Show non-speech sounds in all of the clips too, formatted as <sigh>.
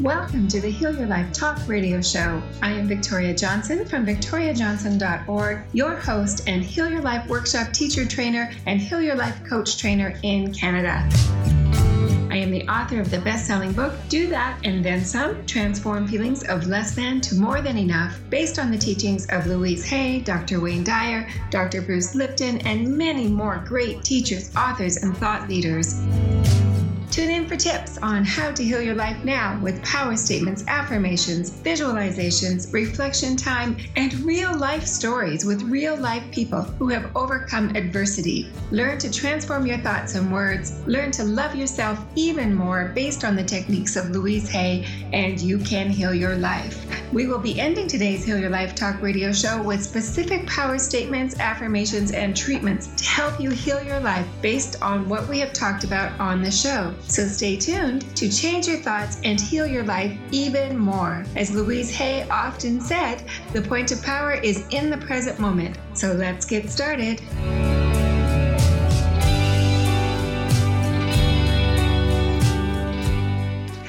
Welcome to the Heal Your Life Talk radio show. I am Victoria Johnson from victoriajohnson.org, your host and Heal Your Life workshop teacher trainer and Heal Your Life coach trainer in Canada. I am the author of the best selling book, Do That and Then Some Transform Feelings of Less Than to More Than Enough, based on the teachings of Louise Hay, Dr. Wayne Dyer, Dr. Bruce Lipton, and many more great teachers, authors, and thought leaders. Tune in for tips on how to heal your life now with power statements, affirmations, visualizations, reflection time, and real life stories with real life people who have overcome adversity. Learn to transform your thoughts and words. Learn to love yourself even more based on the techniques of Louise Hay, and you can heal your life. We will be ending today's Heal Your Life Talk radio show with specific power statements, affirmations, and treatments to help you heal your life based on what we have talked about on the show. So stay tuned to change your thoughts and heal your life even more. As Louise Hay often said, the point of power is in the present moment. So let's get started.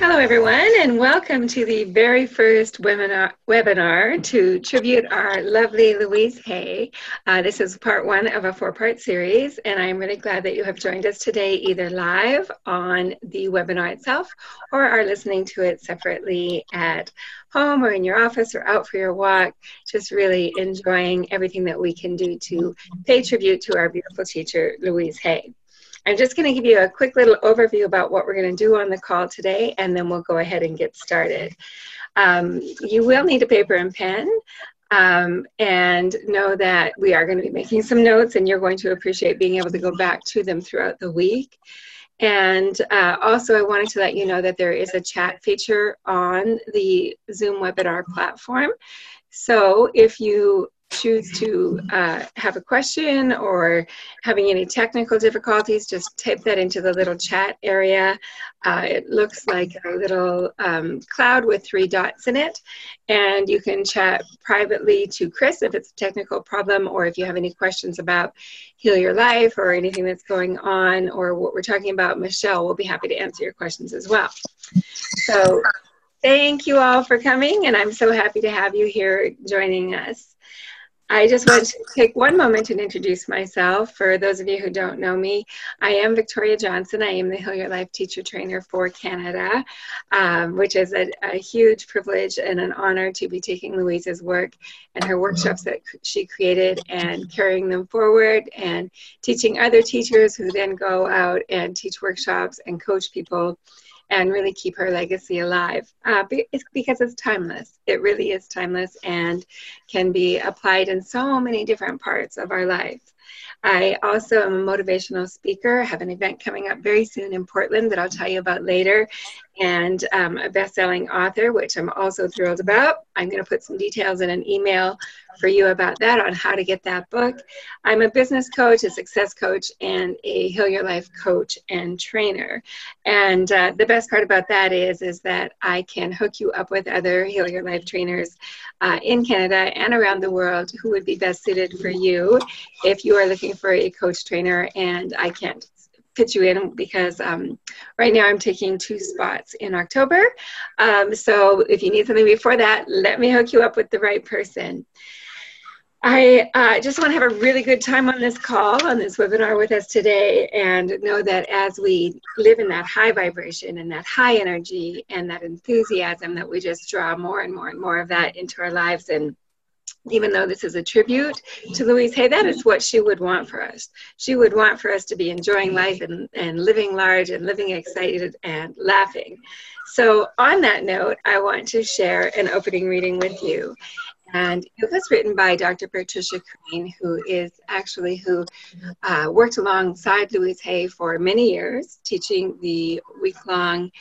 Hello, everyone, and welcome to the very first webinar, webinar to tribute our lovely Louise Hay. Uh, this is part one of a four part series, and I'm really glad that you have joined us today, either live on the webinar itself or are listening to it separately at home or in your office or out for your walk. Just really enjoying everything that we can do to pay tribute to our beautiful teacher, Louise Hay. I'm just going to give you a quick little overview about what we're going to do on the call today, and then we'll go ahead and get started. Um, you will need a paper and pen. Um, and know that we are going to be making some notes, and you're going to appreciate being able to go back to them throughout the week. And uh, also, I wanted to let you know that there is a chat feature on the Zoom webinar platform. So if you choose to uh, have a question or having any technical difficulties, just type that into the little chat area. Uh, it looks like a little um, cloud with three dots in it. And you can chat privately to Chris if it's a technical problem or if you have any questions about Heal Your Life or anything that's going on or what we're talking about, Michelle will be happy to answer your questions as well. So thank you all for coming, and I'm so happy to have you here joining us. I just want to take one moment to introduce myself. For those of you who don't know me, I am Victoria Johnson. I am the Heal Your Life teacher trainer for Canada, um, which is a, a, huge privilege and an honor to be taking Louise's work and her workshops that she created and carrying them forward and teaching other teachers who then go out and teach workshops and coach people and really keep her legacy alive uh, it's because it's timeless. It really is timeless and can be applied in so many different parts of our life. I also am a motivational speaker. I have an event coming up very soon in Portland that I'll tell you about later, and um, a best selling author, which I'm also thrilled about. I'm going to put some details in an email for you about that on how to get that book. I'm a business coach, a success coach, and a Heal Your Life coach and trainer. And uh, the best part about that is, is that I can hook you up with other Heal Your Life trainers uh, in Canada and around the world who would be best suited for you if you are looking for a coach trainer and I can't fit you in because um, right now I'm taking two spots in October. Um, so if you need something before that, let me hook you up with the right person. I uh, just want to have a really good time on this call, on this webinar with us today, and know that as we live in that high vibration and that high energy and that enthusiasm, that we just draw more and more and more of that into our lives. And even though this is a tribute to Louise Hay, that is what she would want for us. She would want for us to be enjoying life and, and living large and living excited and laughing. So, on that note, I want to share an opening reading with you. And it was written by Dr. Patricia Crane, who is actually who uh, worked alongside Louise Hay for many years, teaching the week-long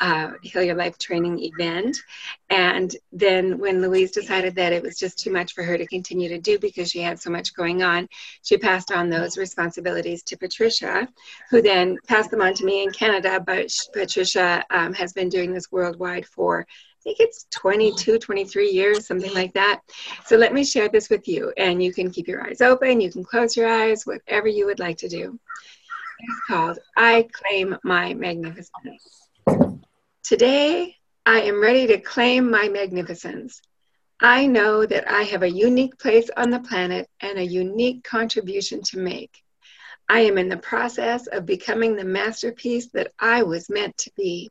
uh, Heal Your Life training event. And then when Louise decided that it was just too much for her to continue to do because she had so much going on, she passed on those responsibilities to Patricia, who then passed them on to me in Canada. But Patricia um, has been doing this worldwide for I think it's 22, 23 years, something like that. So let me share this with you, and you can keep your eyes open, you can close your eyes, whatever you would like to do. It's called I Claim My Magnificence. Today, I am ready to claim my magnificence. I know that I have a unique place on the planet and a unique contribution to make. I am in the process of becoming the masterpiece that I was meant to be.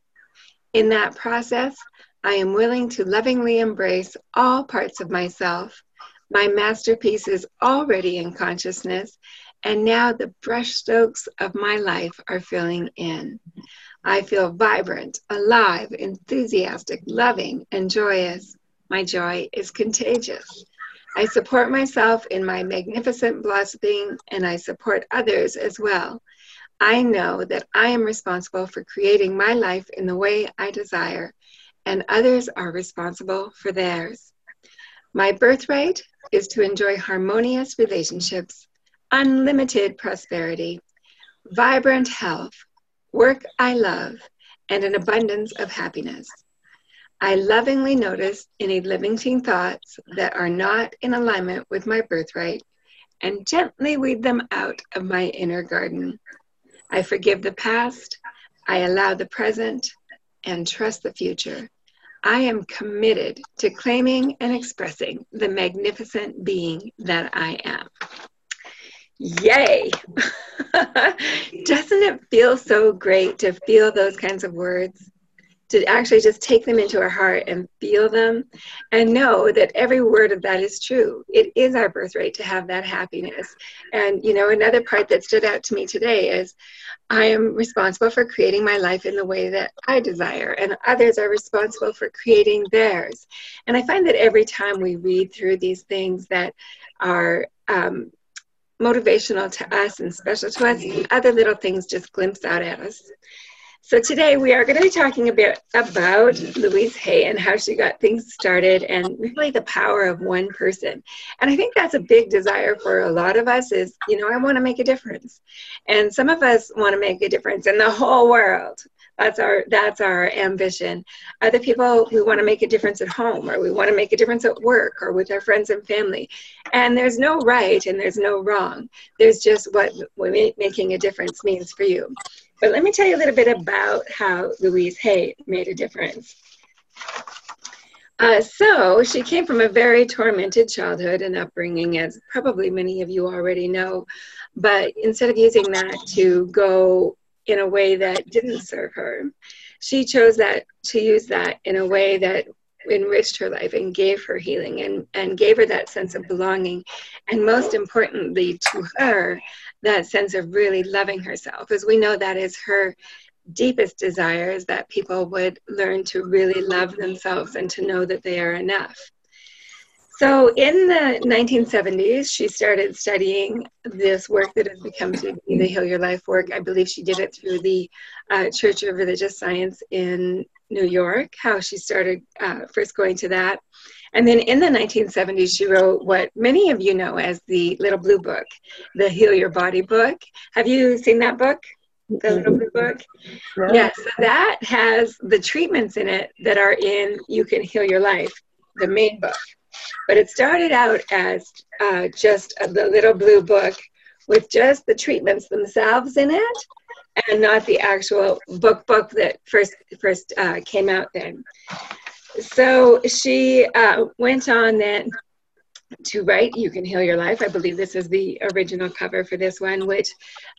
In that process, I am willing to lovingly embrace all parts of myself. My masterpiece is already in consciousness, and now the brushstrokes of my life are filling in. I feel vibrant, alive, enthusiastic, loving, and joyous. My joy is contagious. I support myself in my magnificent blossoming, and I support others as well. I know that I am responsible for creating my life in the way I desire, and others are responsible for theirs. My birthright is to enjoy harmonious relationships, unlimited prosperity, vibrant health, work I love, and an abundance of happiness. I lovingly notice any limiting thoughts that are not in alignment with my birthright and gently weed them out of my inner garden. I forgive the past, I allow the present, and trust the future. I am committed to claiming and expressing the magnificent being that I am. Yay! <laughs> Doesn't it feel so great to feel those kinds of words? To actually just take them into our heart and feel them and know that every word of that is true. It is our birthright to have that happiness. And, you know, another part that stood out to me today is I am responsible for creating my life in the way that I desire, and others are responsible for creating theirs. And I find that every time we read through these things that are um, motivational to us and special to us, other little things just glimpse out at us. So today we are going to be talking a bit about Louise Hay and how she got things started and really the power of one person. And I think that's a big desire for a lot of us is, you know, I want to make a difference. And some of us want to make a difference in the whole world. That's our that's our ambition. Other people we want to make a difference at home or we want to make a difference at work or with our friends and family. And there's no right and there's no wrong. There's just what making a difference means for you. But let me tell you a little bit about how Louise Hay made a difference. Uh, so she came from a very tormented childhood and upbringing, as probably many of you already know. But instead of using that to go in a way that didn't serve her. She chose that to use that in a way that enriched her life and gave her healing and, and gave her that sense of belonging. And most importantly, to her, that sense of really loving herself, as we know that is her deepest desire is that people would learn to really love themselves and to know that they are enough. So in the 1970s, she started studying this work that has become to be the Heal Your Life work. I believe she did it through the uh, Church of Religious Science in New York, how she started uh, first going to that. And then in the 1970s, she wrote what many of you know as the Little Blue Book, the Heal Your Body book. Have you seen that book? The Little Blue Book? Yeah. Yes, so that has the treatments in it that are in You Can Heal Your Life, the main book. But it started out as uh, just a, little blue book with just the treatments themselves in it and not the actual book book that first first uh, came out then. So she uh, went on then to write You Can Heal Your Life. I believe this is the original cover for this one, which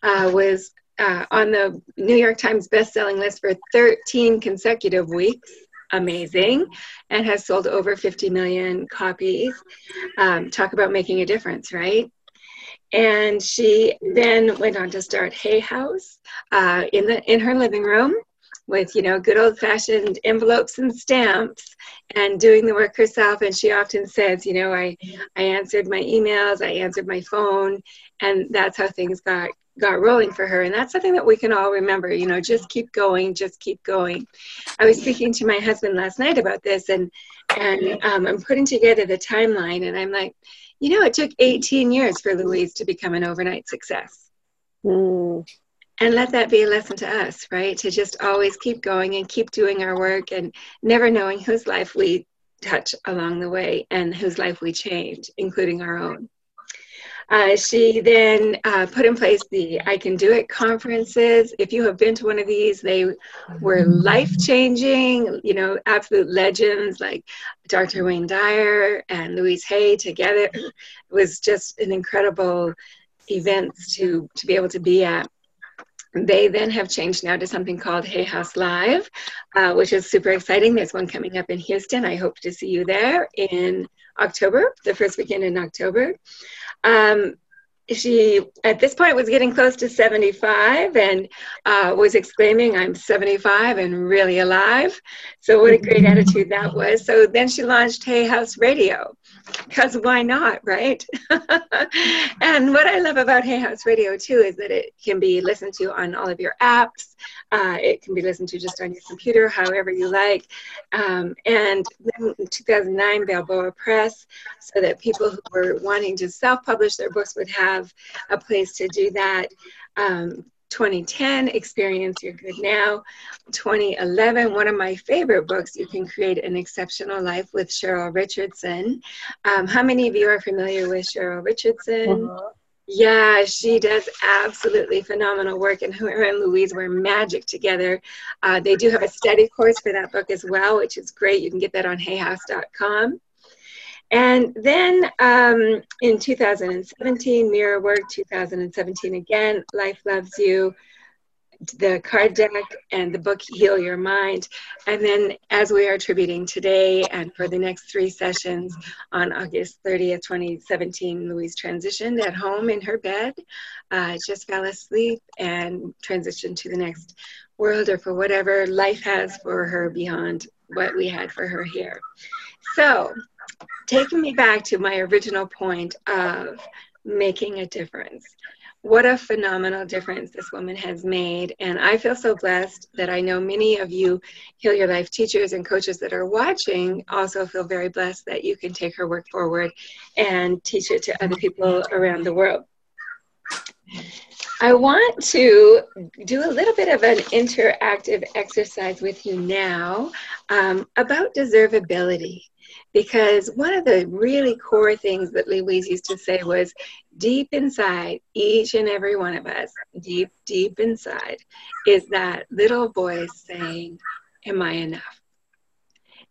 uh, was uh, on the New York Times bestselling list for 13 consecutive weeks amazing and has sold over 50 million copies. Um, talk about making a difference, right? And she then went on to start Hay House uh, in the in her living room with you know good old fashioned envelopes and stamps and doing the work herself and she often says you know i i answered my emails i answered my phone and that's how things got got rolling for her. And that's something that we can all remember you know just keep going just keep going. I was speaking to my husband last night about this and and um, i'm putting together the timeline and i'm like you know it took 18 years for louise to become an overnight success. Mm. and let that be a lesson to us right? To just always keep going and keep doing our work and never knowing whose life we touch along the way and whose life we change including our own Uh, she then uh, put in place the I Can Do It conferences. If you have been to one of these, they were life changing, you know, absolute legends like Dr. Wayne Dyer and Louise Hay together. It was just an incredible event to, to be able to be at. They then have changed now to something called Hay House Live, uh, which is super exciting. There's one coming up in Houston. I hope to see you there in October, the first weekend in October. Um, she at this point was getting close to 75 and uh, was exclaiming i'm 75 and really alive. So what a great attitude that was. So then she launched hay house radio because why not right? <laughs> And what i love about hay house radio too is that it can be listened to on all of your apps. Uh, it can be listened to just on your computer however you like. Um, and then in 2009 balboa press so that people who were wanting to self-publish their books would have a place to do that. Um, 2010, Experience Your Good Now. 2011, one of my favorite books, You Can Create an Exceptional Life with Cheryl Richardson. Um, how many of you are familiar with Cheryl Richardson? Uh-huh. Yeah, she does absolutely phenomenal work, and her and Louise were magic together. Uh, they do have a study course for that book as well, which is great. You can get that on hayhouse.com. And then um, in 2017, Mirror Work, 2017 again, Life Loves You, the card deck, and the book Heal Your Mind. And then, as we are attributing today and for the next three sessions on August 30th, 2017, Louise transitioned at home in her bed, uh, just fell asleep, and transitioned to the next world or for whatever life has for her beyond what we had for her here. So, taking me back to my original point of making a difference. What a phenomenal difference this woman has made. And I feel so blessed that I know many of you Heal Your Life teachers and coaches that are watching also feel very blessed that you can take her work forward and teach it to other people around the world. I want to do a little bit of an interactive exercise with you now um, about deservability because one of the really core things that Louise used to say was deep inside each and every one of us, deep, deep inside, is that little voice saying, Am I enough?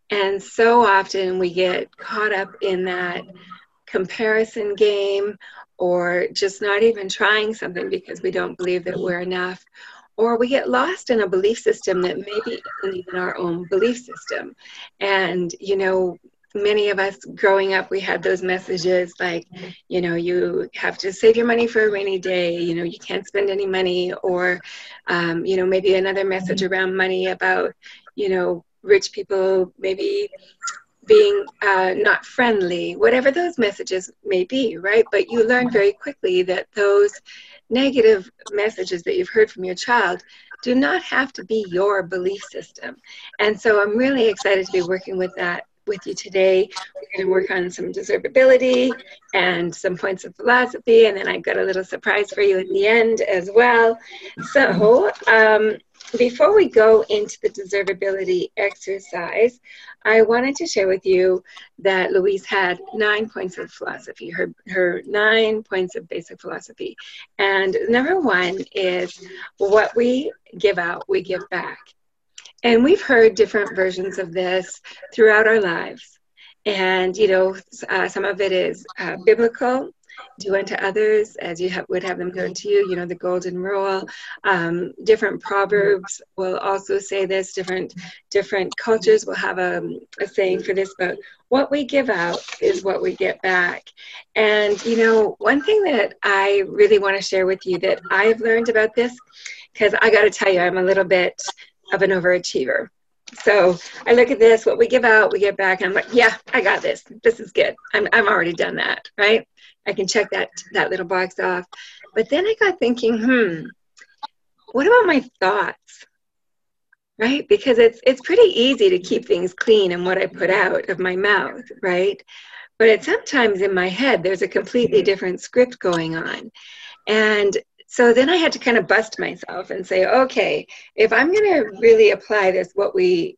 And so often we get caught up in that comparison game or just not even trying something because we don't believe that we're enough or we get lost in a belief system that maybe isn't even our own belief system. And, you know, many of us growing up, we had those messages like, you know, you have to save your money for a rainy day, you know, you can't spend any money, or, um, you know, maybe another message around money about, you know, rich people maybe being uh, not friendly, whatever those messages may be, right? But you learn very quickly that those negative messages that you've heard from your child do not have to be your belief system. And so I'm really excited to be working with that with you today. We're going to work on some deservability and some points of philosophy, and then I've got a little surprise for you at the end as well. So, um, before we go into the deservability exercise, I wanted to share with you that Louise had nine points of philosophy, her, her nine points of basic philosophy. And number one is what we give out, we give back. And we've heard different versions of this throughout our lives. And, you know, uh, some of it is uh, biblical, do unto others as you would have them do unto you, you know, the golden rule. Um, different proverbs will also say this, different, different cultures will have a, a saying for this, but what we give out is what we get back. And, you know, one thing that I really want to share with you that I've learned about this, because I got to tell you, I'm a little bit of an overachiever. So I look at this, what we give out, we get back, and I'm like, yeah, I got this. This is good. I'm, I'm already done that, right? I can check that that little box off. But then I got thinking, hmm, what about my thoughts? Right? Because it's it's pretty easy to keep things clean and what I put out of my mouth, right? But it's sometimes in my head there's a completely different script going on. And so then I had to kind of bust myself and say, okay, if I'm going to really apply this, what we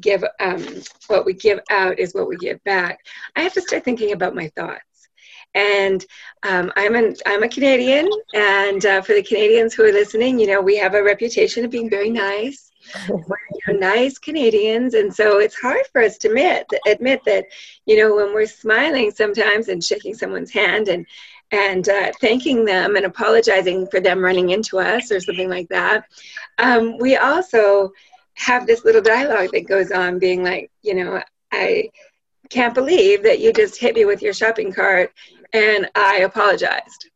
give, um, what we give out is what we give back. I have to start thinking about my thoughts. And um, I'm, an, I'm a Canadian, and uh, for the Canadians who are listening, you know, we have a reputation of being very nice. We're nice Canadians, and so it's hard for us to admit admit that, you know, when we're smiling sometimes and shaking someone's hand and and uh, thanking them and apologizing for them running into us or something like that. Um, we also have this little dialogue that goes on, being like, you know, I can't believe that you just hit me with your shopping cart and I apologized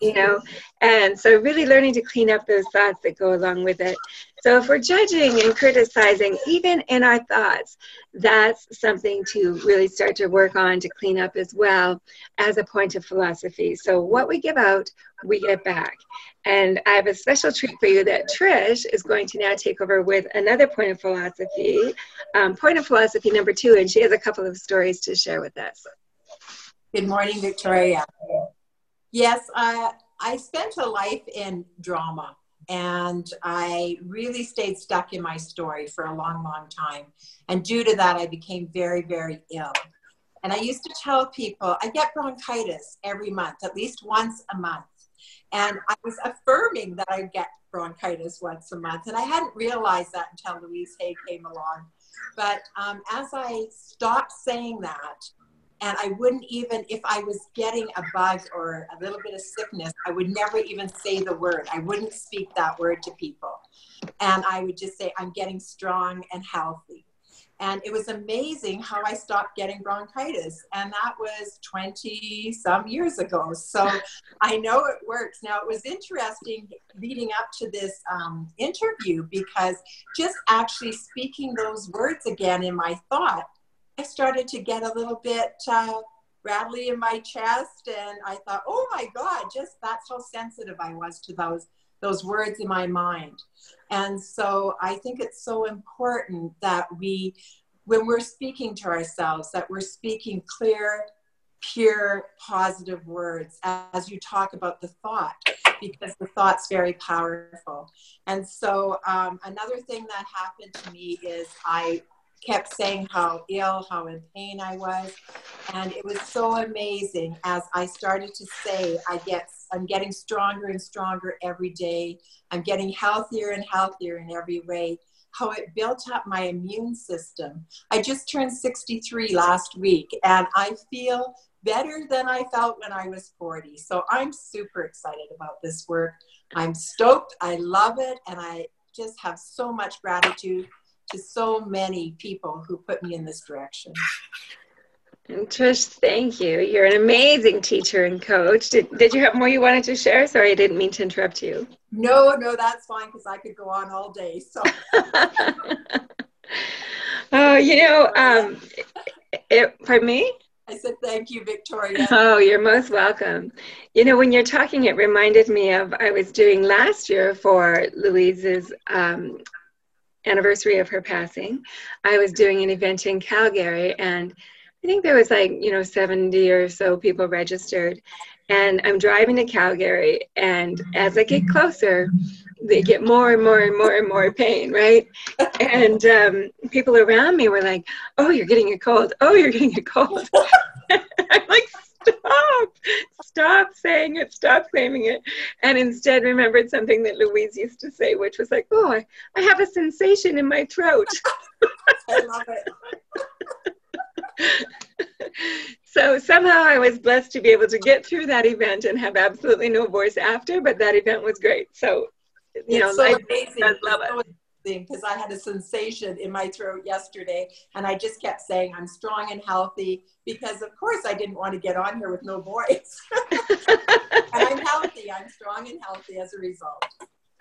you know and so really learning to clean up those thoughts that go along with it so if we're judging and criticizing even in our thoughts that's something to really start to work on to clean up as well as a point of philosophy. So what we give out we get back. And i have a special treat for you that trish is going to now take over with another point of philosophy um, point of philosophy number two and she has a couple of stories to share with us. Good morning victoria. Yes, I, I spent a life in drama and I really stayed stuck in my story for a long, long time. And due to that, I became very, very ill. And I used to tell people I get bronchitis every month, at least once a month. And I was affirming that I get bronchitis once a month. And I hadn't realized that until Louise Hay came along. But um, as I stopped saying that, and I wouldn't even, if I was getting a bug or a little bit of sickness, I would never even say the word. I wouldn't speak that word to people. And I would just say, I'm getting strong and healthy. And it was amazing how I stopped getting bronchitis. And that was 20 some years ago. So <laughs> I know it works. Now, it was interesting leading up to this um, interview because just actually speaking those words again in my thought I started to get a little bit uh, rattly in my chest, and I thought, oh my God, just that's how sensitive I was to those those words in my mind. And so I think it's so important that we, when we're speaking to ourselves, that we're speaking clear, pure, positive words as you talk about the thought, because the thought's very powerful. And so um, another thing that happened to me is I kept saying how ill, how in pain I was. And it was so amazing as I started to say, I get, I'm getting stronger and stronger every day. I'm getting healthier and healthier in every way. How it built up my immune system. I just turned 63 last week and I feel better than I felt when I was 40. So I'm super excited about this work. I'm stoked. I love it. And I just have so much gratitude to so many people who put me in this direction. And Trish, thank you. You're an amazing teacher and coach. Did, did you have more you wanted to share? Sorry, I didn't mean to interrupt you. No, no, that's fine because I could go on all day. So. <laughs> oh, you know, um, it, pardon me? I said thank you, Victoria. <laughs> Oh, you're most welcome. You know, when you're talking, it reminded me of I was doing last year for Louise's um, anniversary of her passing, I was doing an event in Calgary and I think there was like, you know, 70 or so people registered. And I'm driving to Calgary, and as I get closer, they get more and more and more and more pain, right? And um, people around me were like, "Oh, you're getting a cold. Oh, you're getting a cold." <laughs> I'm like, stop, stop saying it, stop claiming it. And instead remembered something that Louise used to say, which was like, oh, I, I have a sensation in my throat. <laughs> I love it. so somehow I was blessed to be able to get through that event and have absolutely no voice after, but that event was great. So, you it's know, so I amazing. love it because I had a sensation in my throat yesterday and I just kept saying I'm strong and healthy because of course I didn't want to get on here with no voice. <laughs> and I'm healthy. I'm strong and healthy as a result.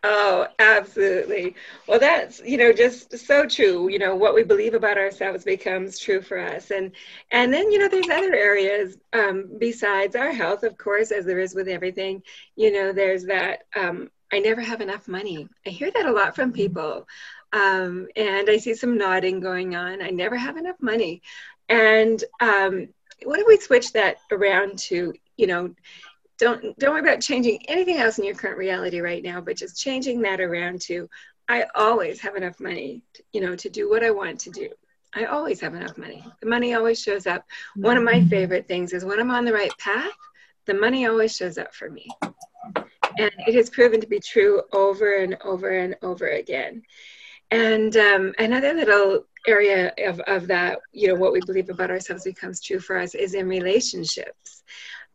Oh, absolutely. Well, that's, you know, just so true. You know, what we believe about ourselves becomes true for us. And and then, you know, there's other areas um, besides our health, of course, as there is with everything. You know, there's that um, I never have enough money. I hear that a lot from people. Um, and I see some nodding going on. I never have enough money. And um, what if we switch that around to, you know, don't don't worry about changing anything else in your current reality right now, but just changing that around to, I always have enough money, to, you know, to do what I want to do. I always have enough money. The money always shows up. One of my favorite things is when I'm on the right path, the money always shows up for me. And it has proven to be true over and over and over again. And um, another little area of, of that, you know, what we believe about ourselves becomes true for us is in relationships.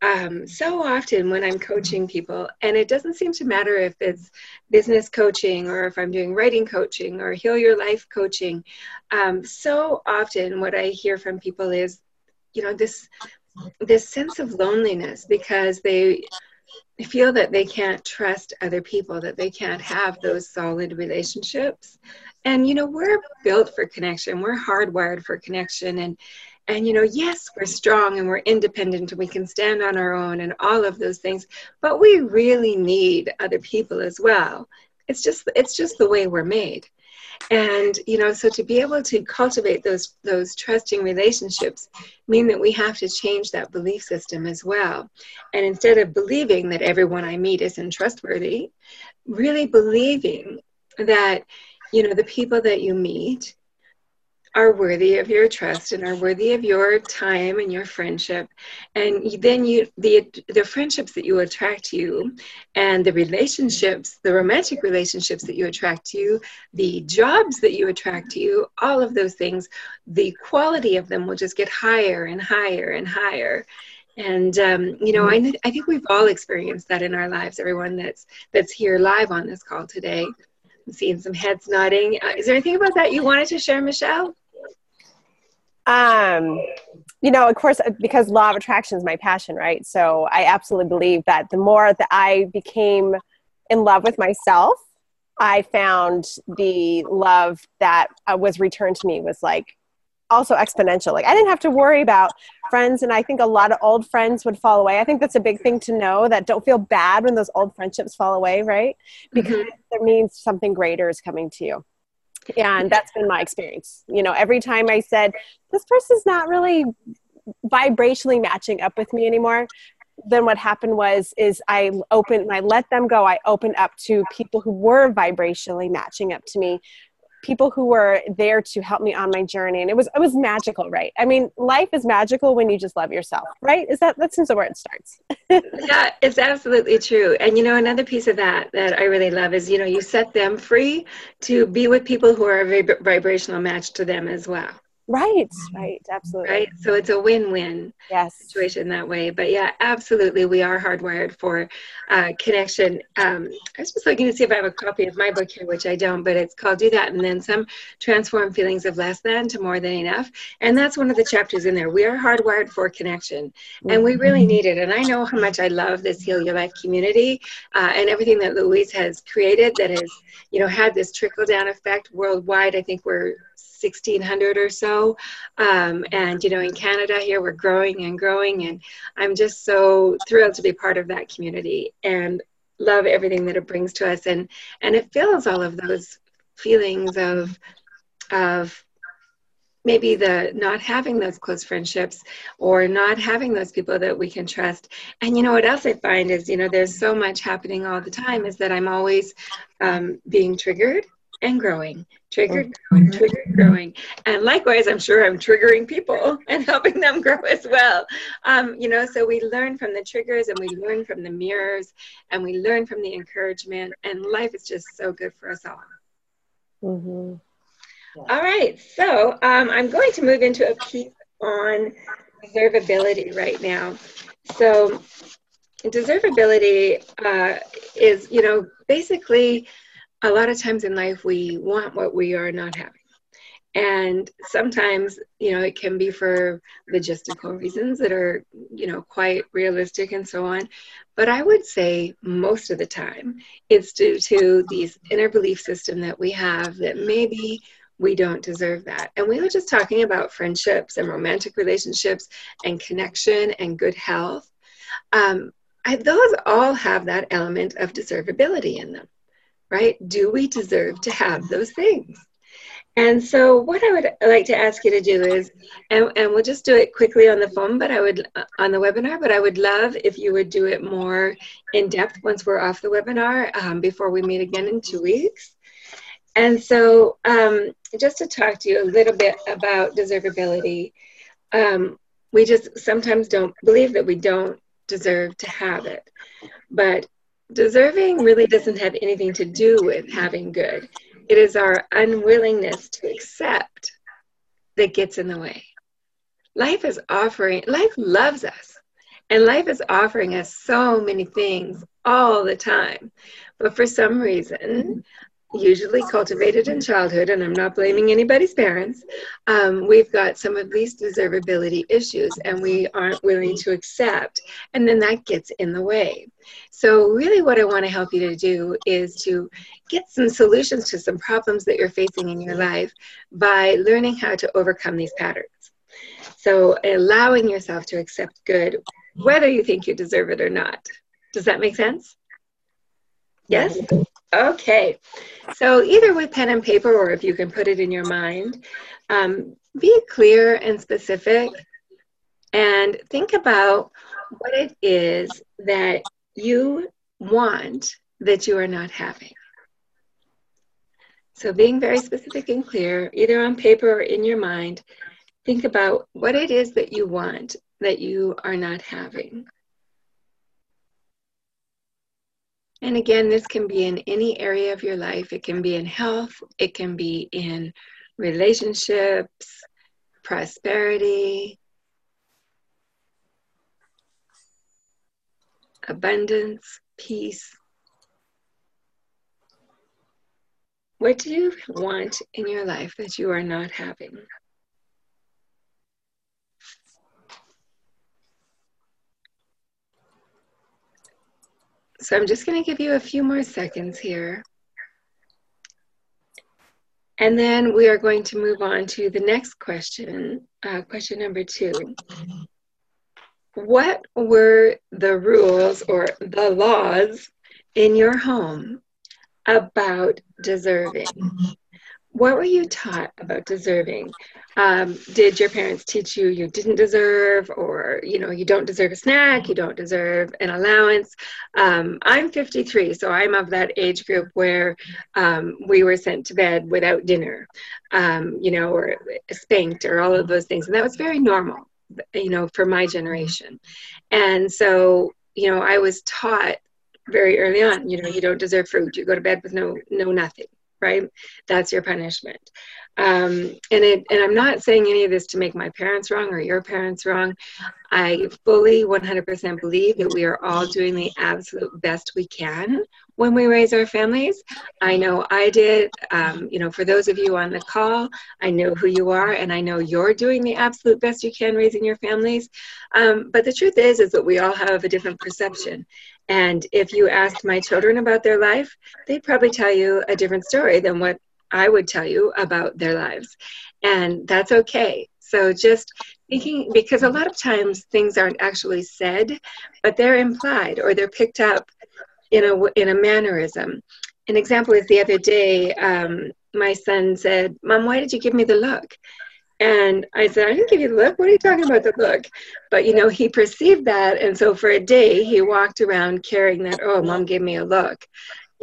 Um, so often when I'm coaching people, and it doesn't seem to matter if it's business coaching or if I'm doing writing coaching or heal your life coaching, um, so often what I hear from people is, you know, this this sense of loneliness because they feel that they can't trust other people, that they can't have those solid relationships. And you know, we're built for connection. We're hardwired for connection and and you know, yes, we're strong and we're independent and we can stand on our own and all of those things, but we really need other people as well. It's just it's just the way we're made and you know so to be able to cultivate those those trusting relationships mean that we have to change that belief system as well. And instead of believing that everyone i meet isn't trustworthy really believing that you know the people that you meet are worthy of your trust and are worthy of your time and your friendship and then you the the friendships that you attract to you and the relationships the romantic relationships that you attract to you the jobs that you attract to you all of those things the quality of them will just get higher and higher and higher and um, you know I, I think we've all experienced that in our lives everyone that's that's here live on this call today I'm seeing some heads nodding. Uh, is there anything about that you wanted to share, Michelle? Um you know of course because law of attraction is my passion right? So i absolutely believe that the more that i became in love with myself i found the love that uh, was returned to me was like also exponential. Like i didn't have to worry about friends and i think a lot of old friends would fall away. I think that's a big thing to know that don't feel bad when those old friendships fall away right? Because mm-hmm. it means something greater is coming to you and that's been my experience. You know every time i said this person's not really vibrationally matching up with me anymore then what happened was is i opened i let them go. I opened up to people who were vibrationally matching up to me people who were there to help me on my journey. And it was it was magical right? I mean life is magical when you just love yourself right? Is that that seems where it starts. <laughs> Yeah it's absolutely true. And you know another piece of that that i really love is you know you set them free to be with people who are a vibrational match to them as well Right, right, absolutely. Right. So it's a win-win yes. situation that way. But yeah, absolutely, we are hardwired for uh, connection. Um, I was just looking to see if I have a copy of my book here, which I don't, but it's called "Do That and Then Some: Transform Feelings of Less Than to More Than Enough," and that's one of the chapters in there. We are hardwired for connection, and we really mm-hmm. need it. And I know how much I love this Heal Your Life community uh, and everything that Louise has created that has, you know, had this trickle down effect worldwide. I think we're 1600 or so. Um, and you know in canada here we're growing and growing and i'm just so thrilled to be part of that community and love everything that it brings to us. And and it fills all of those feelings of of maybe the not having those close friendships or not having those people that we can trust. And you know what else i find is you know there's so much happening all the time is that i'm always um, being triggered and growing, triggered, growing, triggered, growing. And likewise, I'm sure I'm triggering people <laughs> and helping them grow as well. Um, you know, so we learn from the triggers and we learn from the mirrors and we learn from the encouragement, and life is just so good for us all. Mm-hmm. All right, so um, I'm going to move into a piece on deservability right now. So, deservability uh, is, you know, basically a lot of times in life we want what we are not having. And sometimes you know it can be for logistical reasons that are you know quite realistic and so on. But i would say most of the time it's due to these inner belief system that we have that maybe we don't deserve that. And we were just talking about friendships and romantic relationships and connection and good health. Um, I, those all have that element of deservability in them right? Do we deserve to have those things? And so, what I would like to ask you to do is, and, and we'll just do it quickly on the phone, but I would, on the webinar, but I would love if you would do it more in depth once we're off the webinar um, before we meet again in two weeks. And so, um, just to talk to you a little bit about deservability, um, we just sometimes don't believe that we don't deserve to have it. But deserving really doesn't have anything to do with having good. It is our unwillingness to accept that gets in the way. Life is offering, life loves us, and life is offering us so many things all the time. But for some reason, usually cultivated in childhood, and I'm not blaming anybody's parents, um, we've got some of these deservability issues and we aren't willing to accept, and then that gets in the way. So, really, what I want to help you to do is to get some solutions to some problems that you're facing in your life by learning how to overcome these patterns. So, allowing yourself to accept good, whether you think you deserve it or not. Does that make sense? Yes? Okay. So, either with pen and paper or if you can put it in your mind, um, be clear and specific and think about what it is that you want that you are not having. So, being very specific and clear, either on paper or in your mind, think about what it is that you want that you are not having. And again, this can be in any area of your life. It can be in health, it can be in relationships, prosperity, abundance, peace. What do you want in your life that you are not having? So I'm just going to give you a few more seconds here. And then we are going to move on to the next question, uh, question number two. What were the rules or the laws in your home about deserving? What were you taught about deserving? Um, did your parents teach you you didn't deserve, or you know, you don't deserve a snack, you don't deserve an allowance? Um, I'm 53, so I'm of that age group where um, we were sent to bed without dinner, um, you know, or spanked, or all of those things, and that was very normal, you know, for my generation. And so, you know, I was taught very early on, you know, you don't deserve fruit, you go to bed with no no nothing right? That's your punishment. Um, and it, and I'm not saying any of this to make my parents wrong or your parents wrong. I fully 100% believe that we are all doing the absolute best we can when we raise our families. I know I did. Um, you know, for those of you on the call, I know who you are, and I know you're doing the absolute best you can raising your families. Um, but the truth is, is that we all have a different perception. And if you asked my children about their life, they'd probably tell you a different story than what I would tell you about their lives. And that's okay. So just thinking, because a lot of times things aren't actually said, but they're implied or they're picked up in a, in a mannerism. An example is the other day, um, my son said, Mom, why did you give me the look? And I said, I didn't give you the look. What are you talking about the look? But you know, he perceived that. And so for a day, he walked around carrying that, oh, mom gave me a look,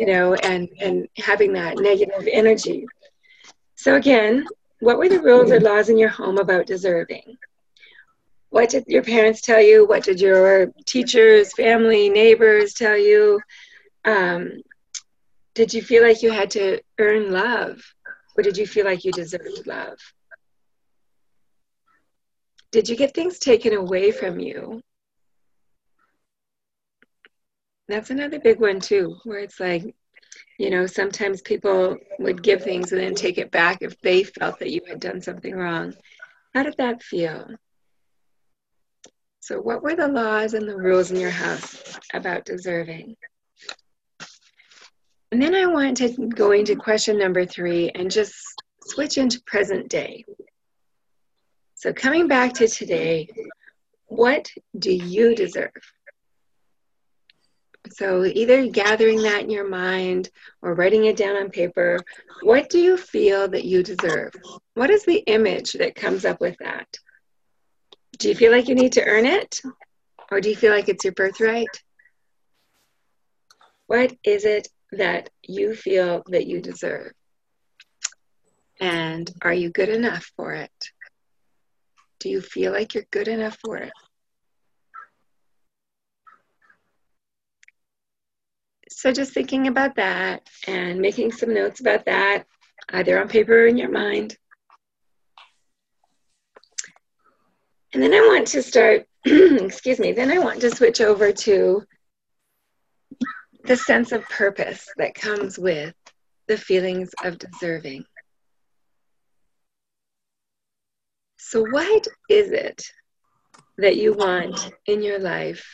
you know, and, and having that negative energy. So again, what were the rules or laws in your home about deserving? What did your parents tell you? What did your teachers, family, neighbors tell you? Um, did you feel like you had to earn love? Or did you feel like you deserved love? Did you get things taken away from you? That's another big one, too, where it's like, you know, sometimes people would give things and then take it back if they felt that you had done something wrong. How did that feel? So, what were the laws and the rules in your house about deserving? And then I want to go into question number three and just switch into present day. So, coming back to today, what do you deserve? So, either gathering that in your mind or writing it down on paper, what do you feel that you deserve? What is the image that comes up with that? Do you feel like you need to earn it? Or do you feel like it's your birthright? What is it that you feel that you deserve? And are you good enough for it? Do you feel like you're good enough for it? So just thinking about that and making some notes about that, either on paper or in your mind. And then I want to start, <clears throat> excuse me, then I want to switch over to the sense of purpose that comes with the feelings of deserving. So, what is it that you want in your life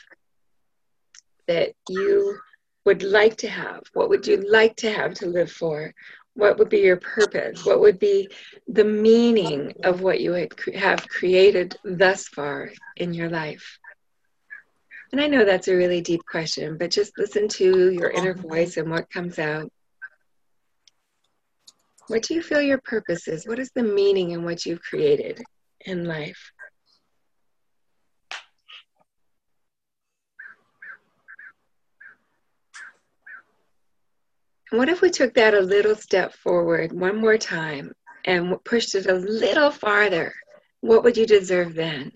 that you would like to have? What would you like to have to live for? What would be your purpose? What would be the meaning of what you have created thus far in your life? And I know that's a really deep question, but just listen to your inner voice and what comes out. What do you feel your purpose is? What is the meaning in what you've created in life? What if we took that a little step forward one more time and pushed it a little farther? What would you deserve then?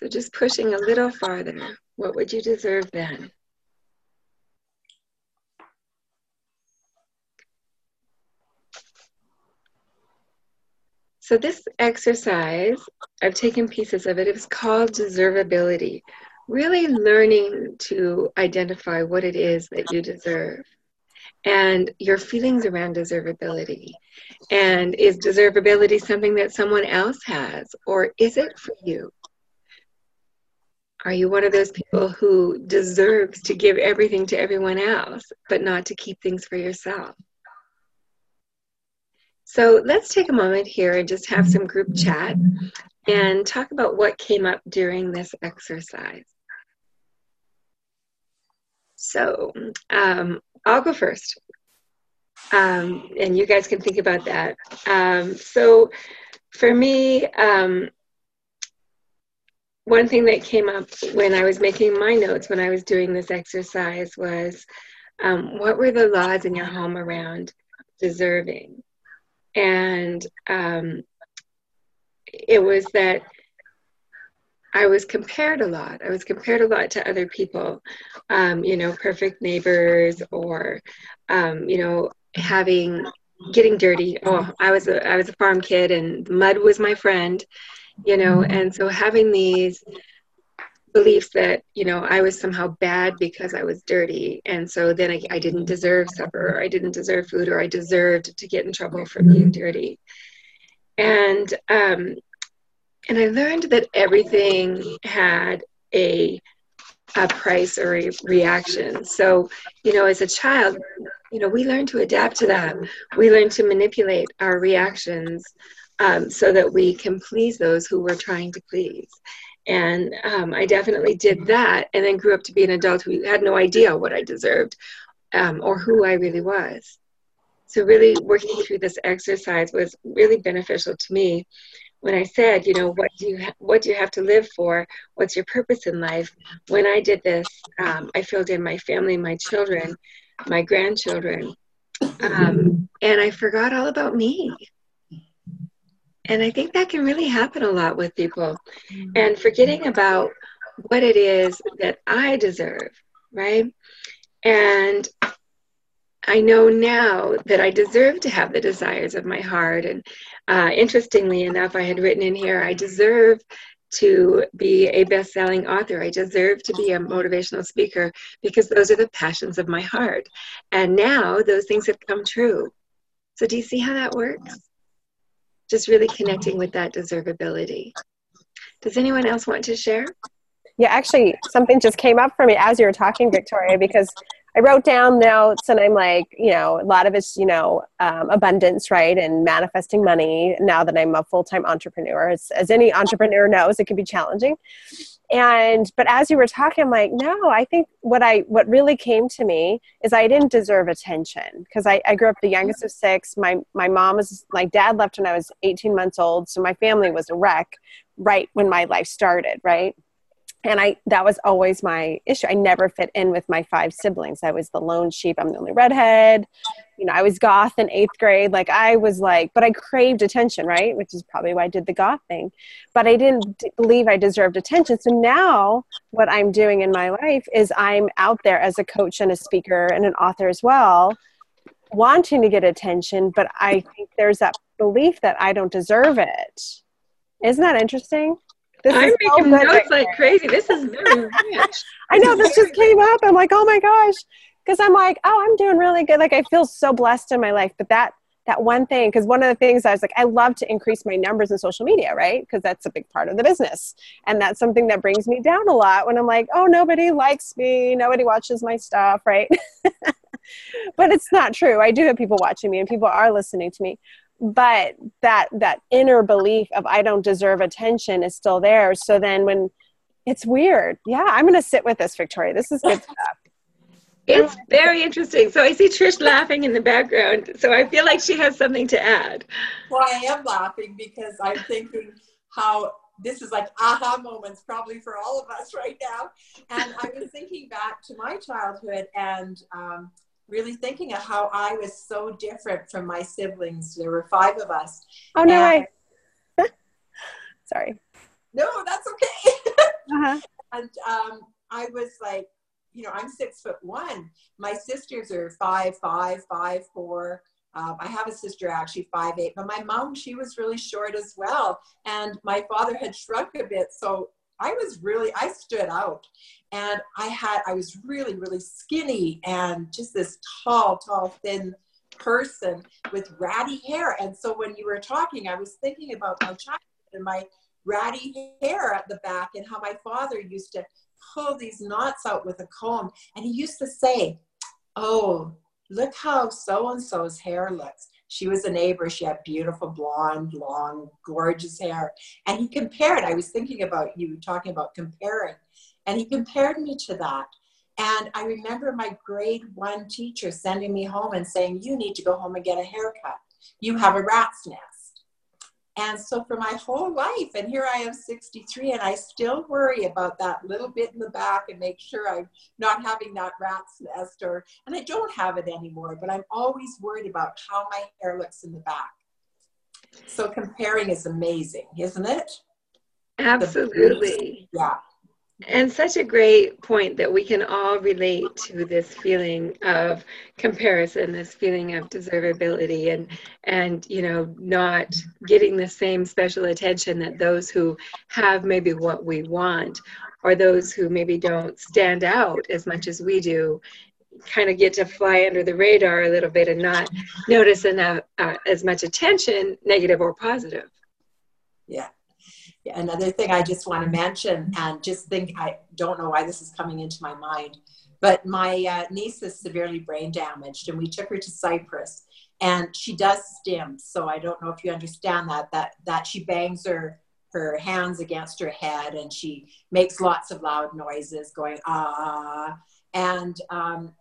So just pushing a little farther, what would you deserve then? So this exercise, I've taken pieces of it. It was called deservability really learning to identify what it is that you deserve and your feelings around deservability. And is deservability something that someone else has, or is it for you? Are you one of those people who deserves to give everything to everyone else, but not to keep things for yourself? So let's take a moment here and just have some group chat and talk about what came up during this exercise. So um, I'll go first. Um, and you guys can think about that. Um, so for me, um, one thing that came up when I was making my notes when I was doing this exercise was um, what were the laws in your home around deserving? And um, it was that I was compared a lot. I was compared a lot to other people, um, you know, perfect neighbors or, um, you know, having getting dirty. Oh, I was a I was a farm kid, and mud was my friend, you know, mm-hmm. and so having these beliefs that you know I was somehow bad because I was dirty, and so then I, I didn't deserve supper, or I didn't deserve food, or I deserved to get in trouble for being dirty. And um, and I learned that everything had a a price or a reaction. So, you know, as a child, you know, we learn to adapt to that. We learn to manipulate our reactions um, so that we can please those who we're trying to please. And um, I definitely did that, and then grew up to be an adult who had no idea what I deserved um, or who I really was. So, really working through this exercise was really beneficial to me when I said, you know, what do you what do you have to live for? What's your purpose in life? When I did this, um, I filled in my family, my children, my grandchildren, um, and I forgot all about me. And I think that can really happen a lot with people, and forgetting about what it is that I deserve, right? And I know now that I deserve to have the desires of my heart. And uh, interestingly enough, I had written in here, I deserve to be a best selling author. I deserve to be a motivational speaker because those are the passions of my heart. And now those things have come true. So, do you see how that works? Just really connecting with that deservability. Does anyone else want to share? Yeah, actually, something just came up for me as you were talking, Victoria, because I wrote down notes and I'm like, you know, a lot of it's, you know, um, abundance, right? And manifesting money now that I'm a full time entrepreneur. It's, as any entrepreneur knows, it can be challenging. And, but as you were talking, I'm like, no, I think what I, what really came to me is I didn't deserve attention because I, I grew up the youngest of six. My, my mom was, my dad left when I was 18 months old. So my family was a wreck right when my life started, right? And I that was always my issue. I never fit in with my five siblings. I was the lone sheep. I'm the only redhead. You know, I was goth in eighth grade. Like I was like, but I craved attention, right? Which is probably why I did the goth thing. But I didn't d- believe I deserved attention. So now, what I'm doing in my life is I'm out there as a coach and a speaker and an author as well, wanting to get attention. But I think there's that belief that I don't deserve it. Isn't that interesting? This I'm making notes like crazy. This is very rich. <laughs> I know this just came up. I'm like, oh my gosh, because I'm like, oh, I'm doing really good. Like I feel so blessed in my life. But that that one thing, because one of the things I was like, I love to increase my numbers in social media, right? Because that's a big part of the business, and that's something that brings me down a lot when I'm like, oh, nobody likes me, nobody watches my stuff, right? <laughs> but it's not true. I do have people watching me, and people are listening to me but that that inner belief of i don't deserve attention is still there. So then when it's weird. Yeah i'm gonna sit with this victoria. This is good stuff. <laughs> It's very interesting. So i see trish laughing in the background. So i feel like she has something to add. Well i am laughing because i'm thinking how this is like aha moments probably for all of us right now. And i was thinking back to my childhood and um, really thinking of how I was so different from my siblings. There were five of us. Oh no way. <laughs> Sorry. No, that's okay. <laughs> uh-huh. And um, I was like, you know, I'm six foot one. My sisters are five, five, five, four. Um, I have a sister actually five eight, but my mom she was really short as well, and my father had shrunk a bit, so I was really I stood out, and I had I was really really skinny and just this tall tall thin person with ratty hair and so when you were talking I was thinking about my childhood and my ratty hair at the back and how my father used to pull these knots out with a comb and he used to say oh look how so and so's hair looks she was a neighbor. She had beautiful blonde, long, gorgeous hair. And he compared, I was thinking about you talking about comparing. And he compared me to that. And I remember my grade one teacher sending me home and saying, You need to go home and get a haircut. You have a rat's nest. And so for my whole life, and here I am 63, and I still worry about that little bit in the back and make sure I'm not having that rat's nest, or, and I don't have it anymore, but I'm always worried about how my hair looks in the back. So comparing is amazing, isn't it? Absolutely. Yeah. And such a great point that we can all relate to this feeling of comparison, this feeling of deservability and and you know not getting the same special attention that those who have maybe what we want or those who maybe don't stand out as much as we do kind of get to fly under the radar a little bit and not notice enough uh, as much attention negative or positive. Yeah another thing I just want to mention, and just think, I don't know why this is coming into my mind, but my uh, niece is severely brain damaged, and we took her to Cyprus, and she does stim. So I don't know if you understand that that that she bangs her her hands against her head, and she makes lots of loud noises, going ah, and um,